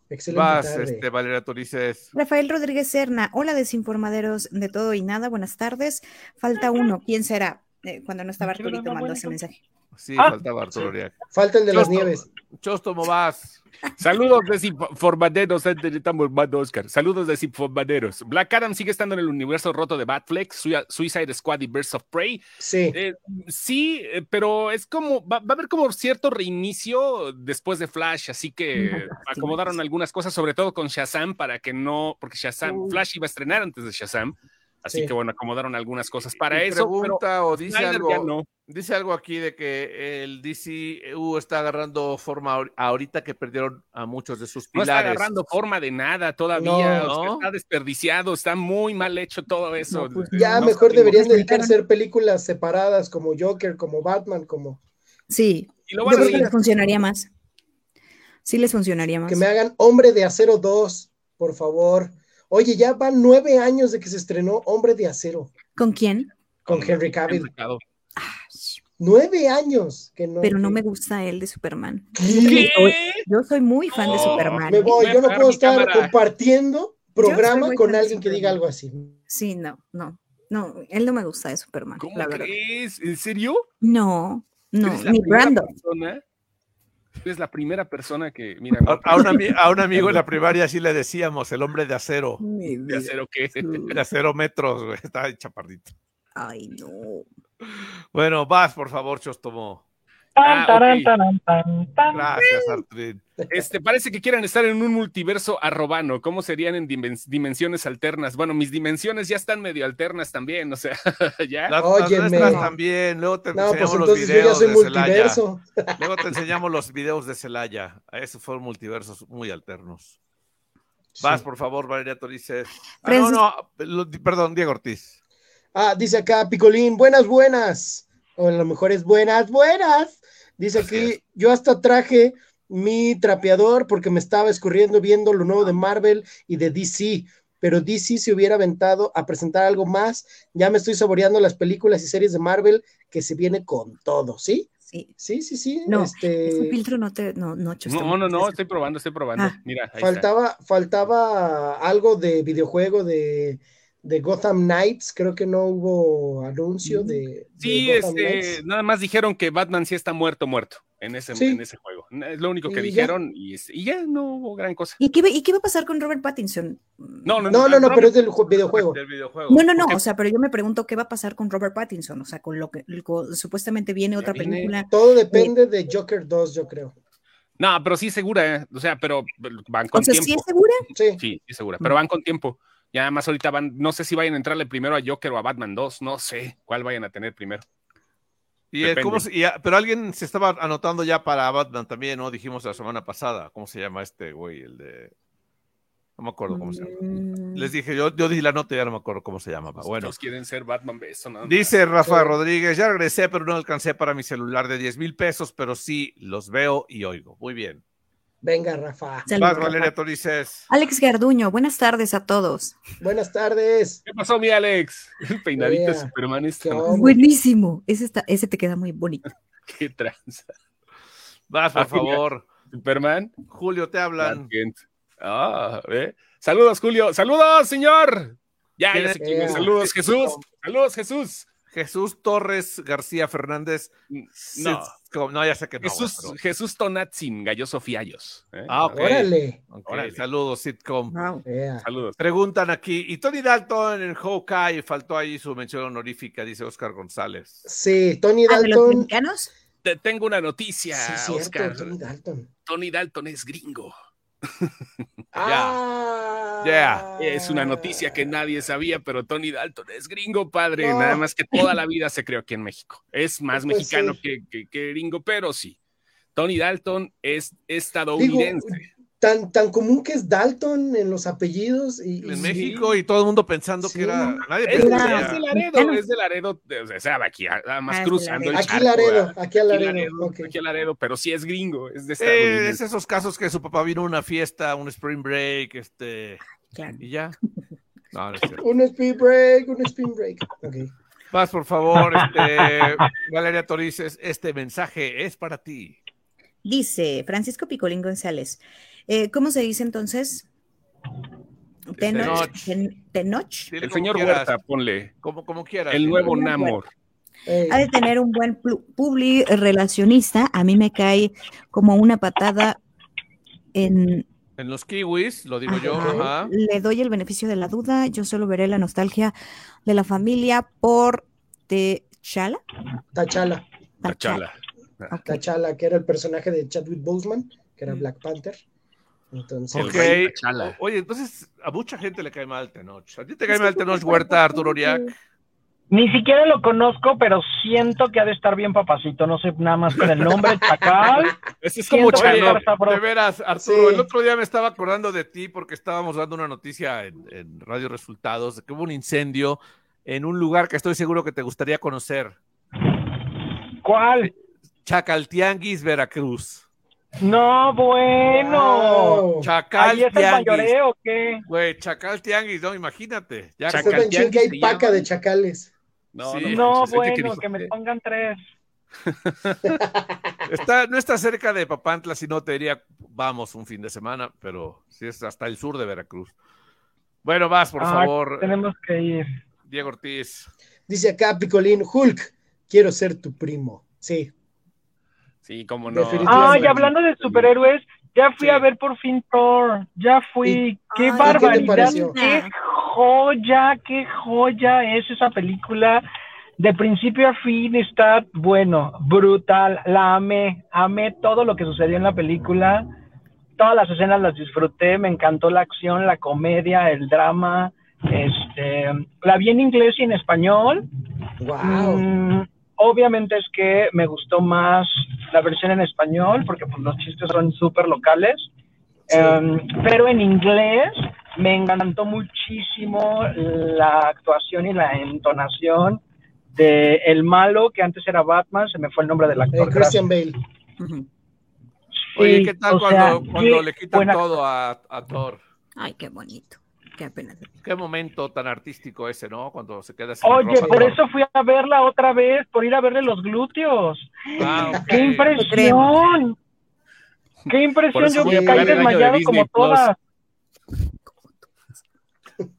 Excelente Vas, tarde. este, Valeria Torices. Rafael Rodríguez Serna, hola desinformaderos de todo y nada, buenas tardes. Falta uno, ¿quién será? Eh, cuando no estaba Arturito mandó ese mensaje. Sí, Ah, faltaba Arturo Uriac. Falta el de las nieves. Chostomo, vas. Saludos desinformaderos, estamos mando Oscar. Saludos desinformaderos. Black Adam sigue estando en el universo roto de Batflex, Sui- Suicide Squad y Birds of Prey. Sí. Eh, sí, eh, pero es como, va, va a haber como cierto reinicio después de Flash, así que acomodaron algunas cosas, sobre todo con Shazam, para que no, porque Shazam, Uh. Flash iba a estrenar antes de Shazam, así Sí. que bueno, acomodaron algunas cosas para Y eso, pero pregunta o dice Snyder algo, no. dice algo aquí de que el DCU está agarrando forma ahor- ahorita que perdieron a muchos de sus No está pilares. agarrando forma de nada todavía, está desperdiciado, está muy mal hecho todo eso. No, pues, Ya No mejor deberían dedicarse a hacer películas separadas como Joker, como Batman, como Sí, Y lo yo van a creo que les funcionaría más. Sí les funcionaría más. que me hagan Hombre de Acero 2, por favor. Oye, ya van nueve años de que se estrenó Hombre de Acero ¿Con quién? con Henry Cavill. Nueve años que no. Pero no me gusta él de Superman. ¿Qué? Yo soy muy fan de Superman. Me voy, yo no puedo estar cámara. compartiendo programa con alguien que diga algo así. Sí, no, no. No, él no me gusta de Superman. ¿Cómo la verdad. crees? ¿En serio? No, no, ni Brando. persona- Eres la primera persona que, mira, A, a un ami- a un amigo en la primaria sí le decíamos el hombre de acero, de vida. hacer o qué. de acero metros, güey, está ahí chaparrito. Ay, no. Bueno, vas, por favor, Chostomo. Ah, Tan, taran, ok. taran, tan, tan. Gracias, Arturín. Este, parece que quieren estar en un multiverso arrobano. ¿Cómo serían en dimen- dimensiones alternas? Bueno, mis dimensiones ya están medio alternas también, o sea, ya. Las, las Óyeme. nuestras también, luego te No, pues enseñamos los entonces yo ya videos soy de Celaya. Luego te enseñamos los videos de Celaya. Esos fueron multiversos muy alternos. Vas, Sí. por favor, Valeria Torices. Ah, no, no, lo- perdón, Diego Ortiz. Ah, dice acá Picolín, buenas, buenas. O a lo mejor es buenas, buenas. Dice aquí, yo hasta traje mi trapeador porque me estaba escurriendo viendo lo nuevo de Marvel y de DC. Pero DC se hubiera aventado a presentar algo más. Ya me estoy saboreando las películas y series de Marvel que se viene con todo, ¿sí? Sí. Sí, sí, sí. No, este, Ese filtro no te. No, no, No, no, no, estoy probando, estoy probando. Ah. Mira, ahí está. faltaba, faltaba algo de videojuego de, de Gotham Knights. Creo que no hubo anuncio Mm. de, Sí, este, nada más dijeron que Batman sí está muerto, muerto en ese, Sí. en ese juego. Es lo único que Y ya. dijeron y, es- y ya no hubo gran cosa. ¿Y qué, va- ¿Y qué va a pasar con Robert Pattinson? No, no, No, no, pero es del ju- videojuego. Del videojuego. No, no, no, o sea, pero yo me pregunto qué va a pasar con Robert Pattinson, o sea, con lo que con- supuestamente viene otra viene. película. Todo depende de Joker 2, yo creo. No, pero sí segura, ¿eh? o sea, pero van O con sea, ¿sí tiempo. es segura? Sí. Sí, sí, segura, pero van con tiempo. Ya nada más ahorita van, no sé si vayan a entrarle primero a Joker o a Batman 2, no sé cuál vayan a tener primero. Y, eh, Depende. ¿cómo se- y, ah, pero alguien se estaba anotando ya para Batman también, ¿no? Dijimos la semana pasada. ¿Cómo se llama este güey? El de. No me acuerdo cómo se llama. Mm, Les dije, yo, yo di la nota y ya no me acuerdo cómo se llamaba. Bueno, quieren ser Batman, eso no. dice Rafa. Rodríguez, ya regresé, pero no alcancé para mi celular de 10 mil pesos, pero sí los veo y oigo. Muy bien. Venga, Rafa. Saludos, Vas, Rafa. Valeria Torices. Alex Garduño, buenas tardes a todos. Buenas tardes. ¿Qué pasó, mi Alex? El peinadito de Superman este. onda. Buenísimo, ese, está, ese te queda muy bonito. Qué tranza. Vas, por Ah, favor. Superman. Julio, te hablan. Ah, ¿eh? Saludos, Julio. Saludos, señor. Ya, ¿Quién ya sé quién Saludos, Jesús. Saludos, Jesús. Jesús Torres García Fernández. No. Como- No, ya sé que no. Jesús, pero- Jesús Tonatzin, Galloso Fiallos. ¿eh? Ah. Órale. Ok, Órale. Saludos, sitcom. Ea. Saludos. Preguntan aquí, y Tony Dalton en Hawkeye, faltó ahí su mención honorífica, dice Oscar González. Sí, Tony Ah, ¿de los Dalton. mexicanos? Te tengo una noticia, Sí, cierto, Oscar. Tony Dalton. Tony Dalton es gringo. Ah. Yeah. Es una noticia que nadie sabía, pero Tony Dalton es gringo, padre. No. Nada más que toda la vida se creó aquí en México. Es más Pues mexicano sí. que, que- que gringo, pero sí. Tony Dalton es Digo, estadounidense. Tan, tan común que es Dalton en los apellidos. Y, En y- México y todo el mundo pensando Sí. que era. Nadie es, que es de Laredo, es de Laredo, de- o sea, aquí, nada más Ah, cruzando el Laredo. Aquí charco, Laredo, aquí a Aquí Laredo. Laredo, ok. aquí a Laredo, pero sí es gringo, es de Eh, es esos casos que su papá vino a una fiesta, un spring break, este, Claro. y ya. No, no es cierto. Un speed break, un spin break. Ok. Vas, por favor, este, Valeria Torices, este mensaje es para ti. Dice Francisco Picolín González. Eh, ¿Cómo se dice entonces? Tenoch. El señor quieras, Huerta, ponle. Como, como quieras. El nuevo Namor. Ha de tener un buen publi relacionista. A mí me cae como una patada en... En los kiwis, lo digo yo. Ajá. Le doy el beneficio de la duda. Yo solo veré la nostalgia de la familia por T'Challa. T'Challa, Tachala. Ok. T'Challa, que era el personaje de Chadwick Boseman, que era Black Panther. Entonces. O- Oye, entonces a mucha gente le cae mal Tenoch. ¿A ti te cae mal Tenoch Huerta, Arturo Uriac? Ni siquiera lo conozco, pero siento que ha de estar bien papacito. No sé nada más con el nombre, Chacal. Ese es como sabroso. De veras, Arturo, Sí. el otro día me estaba acordando de ti porque estábamos dando una noticia en, en Radio Resultados de que hubo un incendio en un lugar que estoy seguro que te gustaría conocer. ¿Cuál? Chacaltianguis, Veracruz. No, bueno. wow. Chacal ¿Ahí es el mayoreo o qué? Güey, Chacal Tianguis, no, imagínate. Ya Chacal chido que hay paca de chacales. No, Sí. Bueno, que me pongan tres. está, no está cerca de Papantla, si no te diría, vamos un fin de semana, pero sí es hasta el sur de Veracruz. Bueno, vas, por favor, Tenemos que ir. Diego Ortiz. Dice acá Picolín, Hulk, quiero ser tu primo. Sí, Sí, cómo no. Definitivamente. Ay, hablando de superhéroes, ya fui Sí. a ver por fin Thor. Ya fui. ¡Qué Ay, ¿qué te barbaridad! ¡Qué joya! ¡Qué joya es esa película! De principio a fin está, bueno, brutal. La amé. Amé todo lo que sucedió en la película. Todas las escenas las disfruté. Me encantó la acción, la comedia, el drama. Este, la vi en inglés y en español. wow. Mm, obviamente es que me gustó más la versión en español porque pues, los chistes son súper locales. Sí. Em, pero en inglés me encantó muchísimo la actuación y la entonación de el malo que antes era Batman, se me fue el nombre del Eh, actor. Christian Bale. Oye, Sí, ¿qué tal cuando, sea, cuando qué le quitan buena- todo a, a Thor? Ay, qué bonito. Qué pena. Qué momento tan artístico ese, ¿no? Cuando se queda sin Oye, ropa. por eso fui a verla otra vez, por ir a verle los glúteos. Ah. ¡Qué impresión! ¡Qué impresión! Yo a caí de desmayado Disney como todas.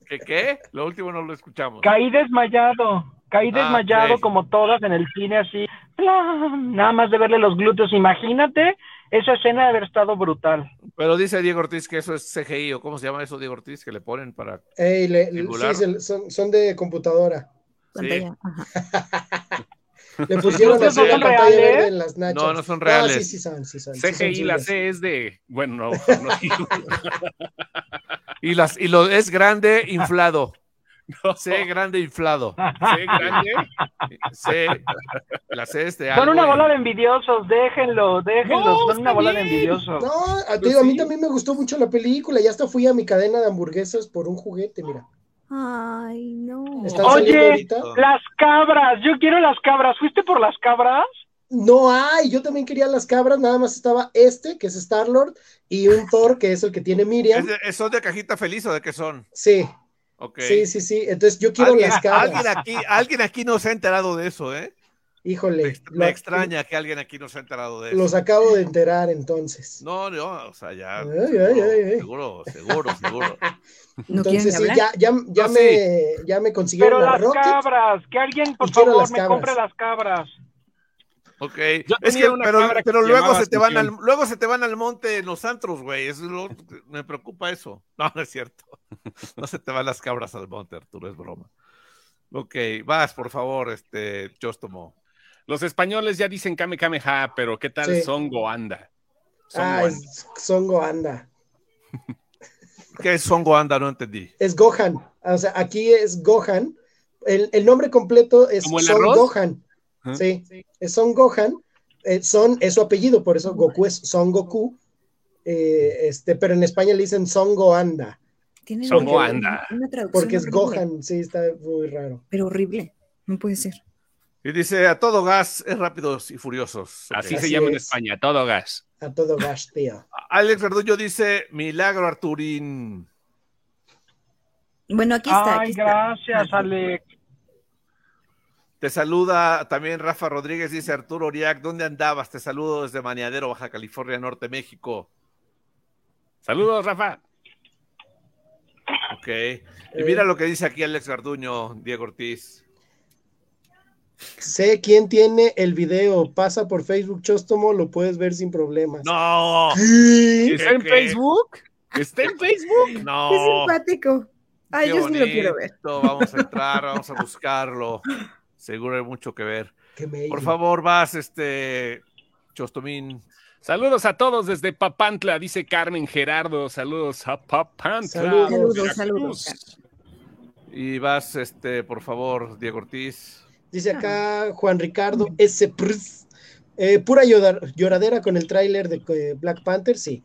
¿Qué, qué? Lo último no lo escuchamos. Caí desmayado, caí Ah, desmayado como todas en el cine así, nada más de verle los glúteos. Imagínate esa escena de haber estado brutal. Pero dice Diego Ortiz que eso es CGI, o ¿cómo se llama eso, Diego Ortiz? Que le ponen para... Ey, le- sí, se- son, son de computadora. Le pusieron ¿Los así la son pantalla reales? verde en las nachas. No, no son reales. sí, sí son, sí son. sí son CGI, la. C es de. Bueno, no. no digo. Y, las, y lo es grande inflado. No. C grande inflado. C grande. C, la C es de Son una bola de envidiosos, déjenlo, déjenlo, No, son una bola de bien. envidiosos. No, a, te Pues digo, a mí también me gustó mucho la película. Ya hasta fui a mi cadena de hamburguesas por un juguete, mira. Ay, no. ¿Están Oye. Las cabras, yo quiero las cabras. ¿Fuiste por las cabras? No hay, yo también quería las cabras, nada más estaba este, que es Star Lord, y un Thor, que es el que tiene Miriam. ¿Es de- ¿Son de cajita feliz o de qué son? Sí, Ok. sí, sí, sí. Entonces yo quiero ¿Alguien, las cabras. alguien aquí, alguien aquí no se ha enterado de eso, ¿eh? Me, Híjole, me lo- extraña que alguien aquí no se ha enterado de eso. los acabo de enterar entonces. No, no, o sea, ya. Ay, seguro, ay, ay, ay. seguro, seguro, seguro. ¿No Entonces sí, ya, ya, ya No, me, ya me consiguieron Pero la las Rocket. cabras, que alguien por favor me compre las cabras. Ok. Yo Es tenía que, una pero, que luego se te van al, luego se te van al monte en los antros, güey. Es lo- me preocupa eso. No, no es cierto. No se te van las cabras al monte, Arturo, es broma. Ok, vas, por favor, este, Chostomo. Los españoles ya dicen Kame Kame Ha, pero ¿qué tal Sí. Songo anda? Songo Ah, anda. es Songo Anda. ¿Qué es Songo Anda? No entendí. Es Gohan. O sea, aquí es Gohan. El, el nombre completo es ¿Como el Son arroz? Gohan. Sí, es Son Gohan. Eh, son es su apellido, por eso Goku es Son Goku. Eh, este, pero en España le dicen Son Goanda, Son Goanda. porque es horrible, Gohan. Sí, está muy raro. Pero horrible. No puede ser. Y dice, a todo gas es rápidos y furiosos. Así Así se llama en es. España, todo gas. A todo gas, tío. Alex Verdullo dice, Milagro Arturín. Bueno, aquí está. Ay, aquí está. gracias. Alex. Te saluda también Rafa Rodríguez, dice Arturo Oriac, ¿dónde andabas? Te saludo desde Maniadero, Baja California Norte, México. Saludos, Rafa. Ok. Y mira lo que dice aquí Alex Garduño, Diego Ortiz. Sé quién tiene el video. Pasa por Facebook Chostomo, lo puedes ver sin problemas. No. ¿Está en Facebook? ¿Está en Facebook? No. Qué simpático. Ay, Qué yo sí lo quiero ver. Vamos a entrar, vamos a buscarlo. Seguro hay mucho que ver. Por favor, vas, este Chostomín. Saludos a todos desde Papantla, dice Carmen Gerardo. Saludos a Papantla. Saludos. Saludos, saludos. Y vas, este, por favor, Diego Ortiz. Dice acá Juan Ricardo S. Eh, pura llora- lloradera con el tráiler de eh, Black Panther, sí.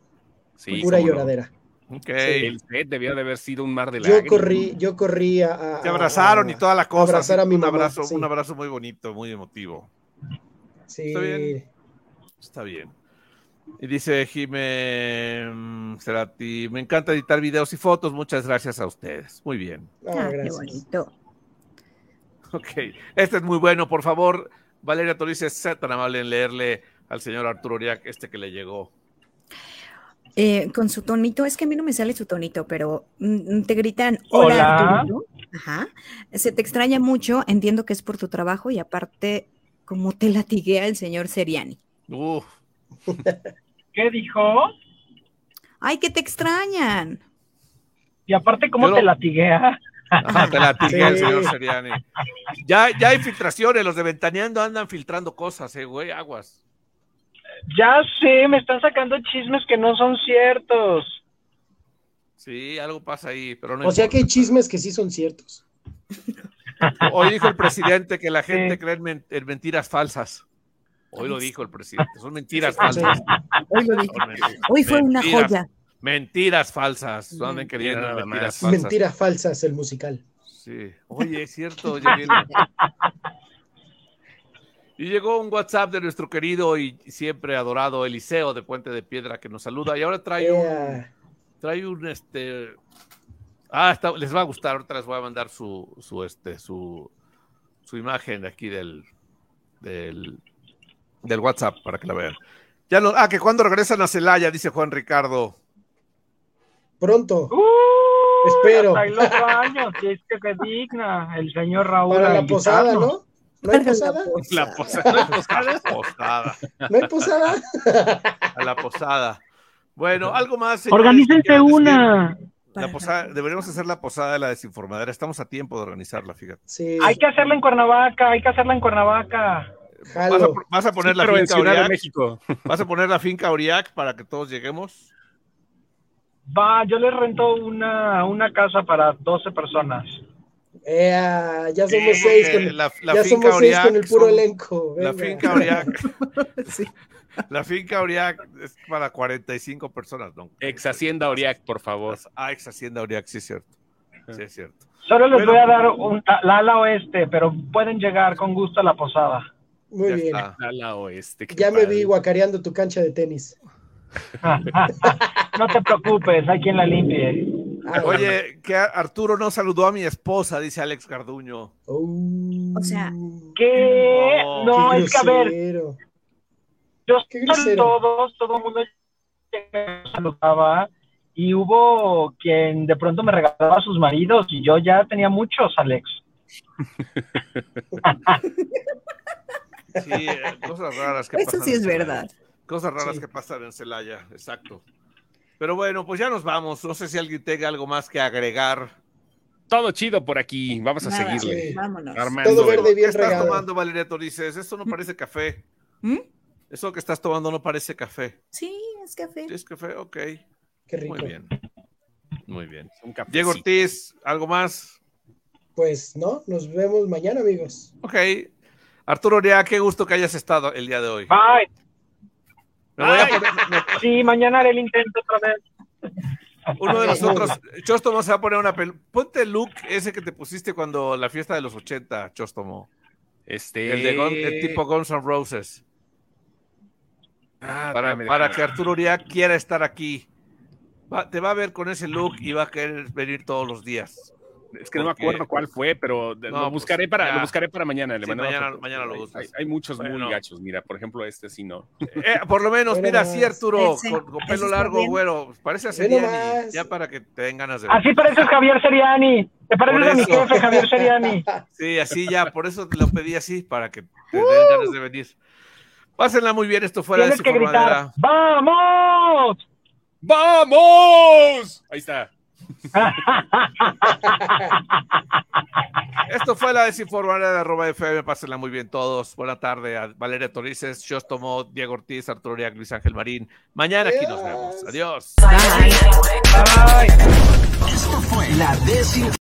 Sí, pura no. Lloradera. Ok. El set debió de haber sido un mar de Yo lágrimas. corrí, yo corrí a, a- Te abrazaron a- y toda la cosa. abrazar a mi un mamá, abrazo, sí. un abrazo muy bonito, muy emotivo. Sí. Está bien. Está bien. Y dice Jime mm, Cerati, me encanta editar videos y fotos, muchas gracias a ustedes. Muy bien. Ah, Ah, qué bonito. Ok, este es muy bueno, por favor, Valeria Torice, sea tan amable en leerle al señor Arturo Uriac este que le llegó. Eh, con su tonito, es que a mí no me sale su tonito, pero mm, te gritan, hola, Hola. Arturo". Ajá. Se te extraña mucho, entiendo que es por tu trabajo y aparte, como te latiguea el señor Seriani. Uf, ¿Qué dijo? Ay, que te extrañan. Y aparte, ¿cómo Yo te latiguea? ajá, te la tiré el señor Seriani. Ya, ya hay filtraciones, los de Ventaneando andan filtrando cosas, eh, güey, aguas. Ya sé, me están sacando chismes que no son ciertos. Sí, algo pasa ahí, pero no O sea que hay chismes que sí son ciertos. Hoy dijo el presidente que la gente Sí. cree en, men- en mentiras falsas. Hoy lo dijo el presidente, son mentiras falsas. Hoy lo mentiras- Hoy fue una joya. Mentiras falsas, creyendo mentiras falsas. Mentiras falsas, el musical. Sí. Oye, es cierto, viene. Y llegó un WhatsApp de nuestro querido y siempre adorado Eliseo de Puente de Piedra que nos saluda y ahora trae un, trae un este ah está- les va a gustar ahorita les voy a mandar su su este su su imagen de aquí del del del WhatsApp para que la vean ya no ah que cuando regresan a Celaya dice Juan Ricardo Pronto, ¡Uh! Espero. Hasta ahí los baños, si es que se digna el señor Raúl. para la posada. ¿no? ¿No hay Para la posada? La posada. posada ¿No hay posada? a la posada bueno algo más señores, Organícense una. La posada, deberíamos hacer la posada de la desinformadera. Estamos a tiempo de organizarla, fíjate. Sí, Hay que hacerla en Cuernavaca, hay que hacerla en Cuernavaca. ¿Vas a, jalo. vas a poner la finca Auriac? México. ¿Vas a poner la finca Auriac para que todos lleguemos? Va, yo les rento una, una casa para 12 personas. Ea, ya somos Sí, seis con, la, la ya finca somos seis Auriac con el puro son- elenco. La finca Auriac, Sí. la finca Auriac es para 45 personas, ¿no? Ex Hacienda Oriac, por favor. Ah, ex Hacienda Auriac, sí es cierto. Sí es cierto. Solo les Bueno. voy a dar un, la ala oeste, pero pueden llegar con gusto a la posada. Muy Ya bien. está. A la oeste. Ya me vi guacareando tu cancha de tenis. no te preocupes, hay quien la limpie. Ah, Oye, que Arturo no saludó a mi esposa, dice Alex Garduño. oh, O sea, ¿Qué? No, No, qué es que a ver, yo grosero. todos, todo el mundo me saludaba y hubo quien de pronto me regalaba a sus maridos y yo ya tenía muchos, Alex. Sí, eh, cosas raras que eso pasan sí en es Celaya. verdad. Cosas raras Sí. que pasan en Celaya, exacto. Pero bueno, pues ya nos vamos. No sé si alguien tenga algo más que agregar. Todo chido por aquí. Vamos a Nada, seguirle. Sí. Vámonos. Armando. Todo verde ¿Qué bien estás regado. tomando, Valeria Torices? Esto no parece café. ¿Mm? Eso que estás tomando no parece café. Sí, es café. ¿Es café? Ok. Qué rico. Muy bien. Muy bien. Un. Diego Ortiz, ¿algo más? Pues no, nos vemos mañana, amigos. Ok. Arturo Orea, qué gusto que hayas estado el día de hoy. Bye. Me voy a Ay. poner- me- Sí, mañana haré el intento otra vez. uno de nosotros, Chostomo se va a poner una pel... Ponte el look ese que te pusiste cuando la fiesta de los 80, Chostomo. Este. El de Gun- el tipo Guns N' Roses. Ah, Para, espérame, para déjame. que Arturo Uriah quiera estar aquí. Va- te va a ver con ese look y va a querer venir todos los días. Es que no me acuerdo cuál fue, pero lo, pues, buscaré para, lo buscaré para mañana. Sí, mañana, mañana lo buscas. Hay, hay muchos muy gachos, mira, por ejemplo, este sí no. Eh, por lo menos, mira, sí, Arturo, Ese, con, pelo largo, bien. güero, parece a Seriani, ya para que te den ganas de ver. Así pareces Javier Seriani. Te pareces a mi jefe, Javier Seriani. Sí, así ya, por eso te lo pedí así, para que te den ganas de venir. Pásenla muy bien, esto fuera de Tienes que gritar. ¡Vamos! ¡Vamos! Ahí está. Esto fue la desinformadera de arroba FM. Pásenla muy bien todos. Buena tarde a Valeria Torices, Jos Tomó, Diego Ortiz, Arturo Uriac, Luis Ángel Marín. Mañana aquí nos vemos. Adiós. Bye. Bye. Esto fue la desinformación.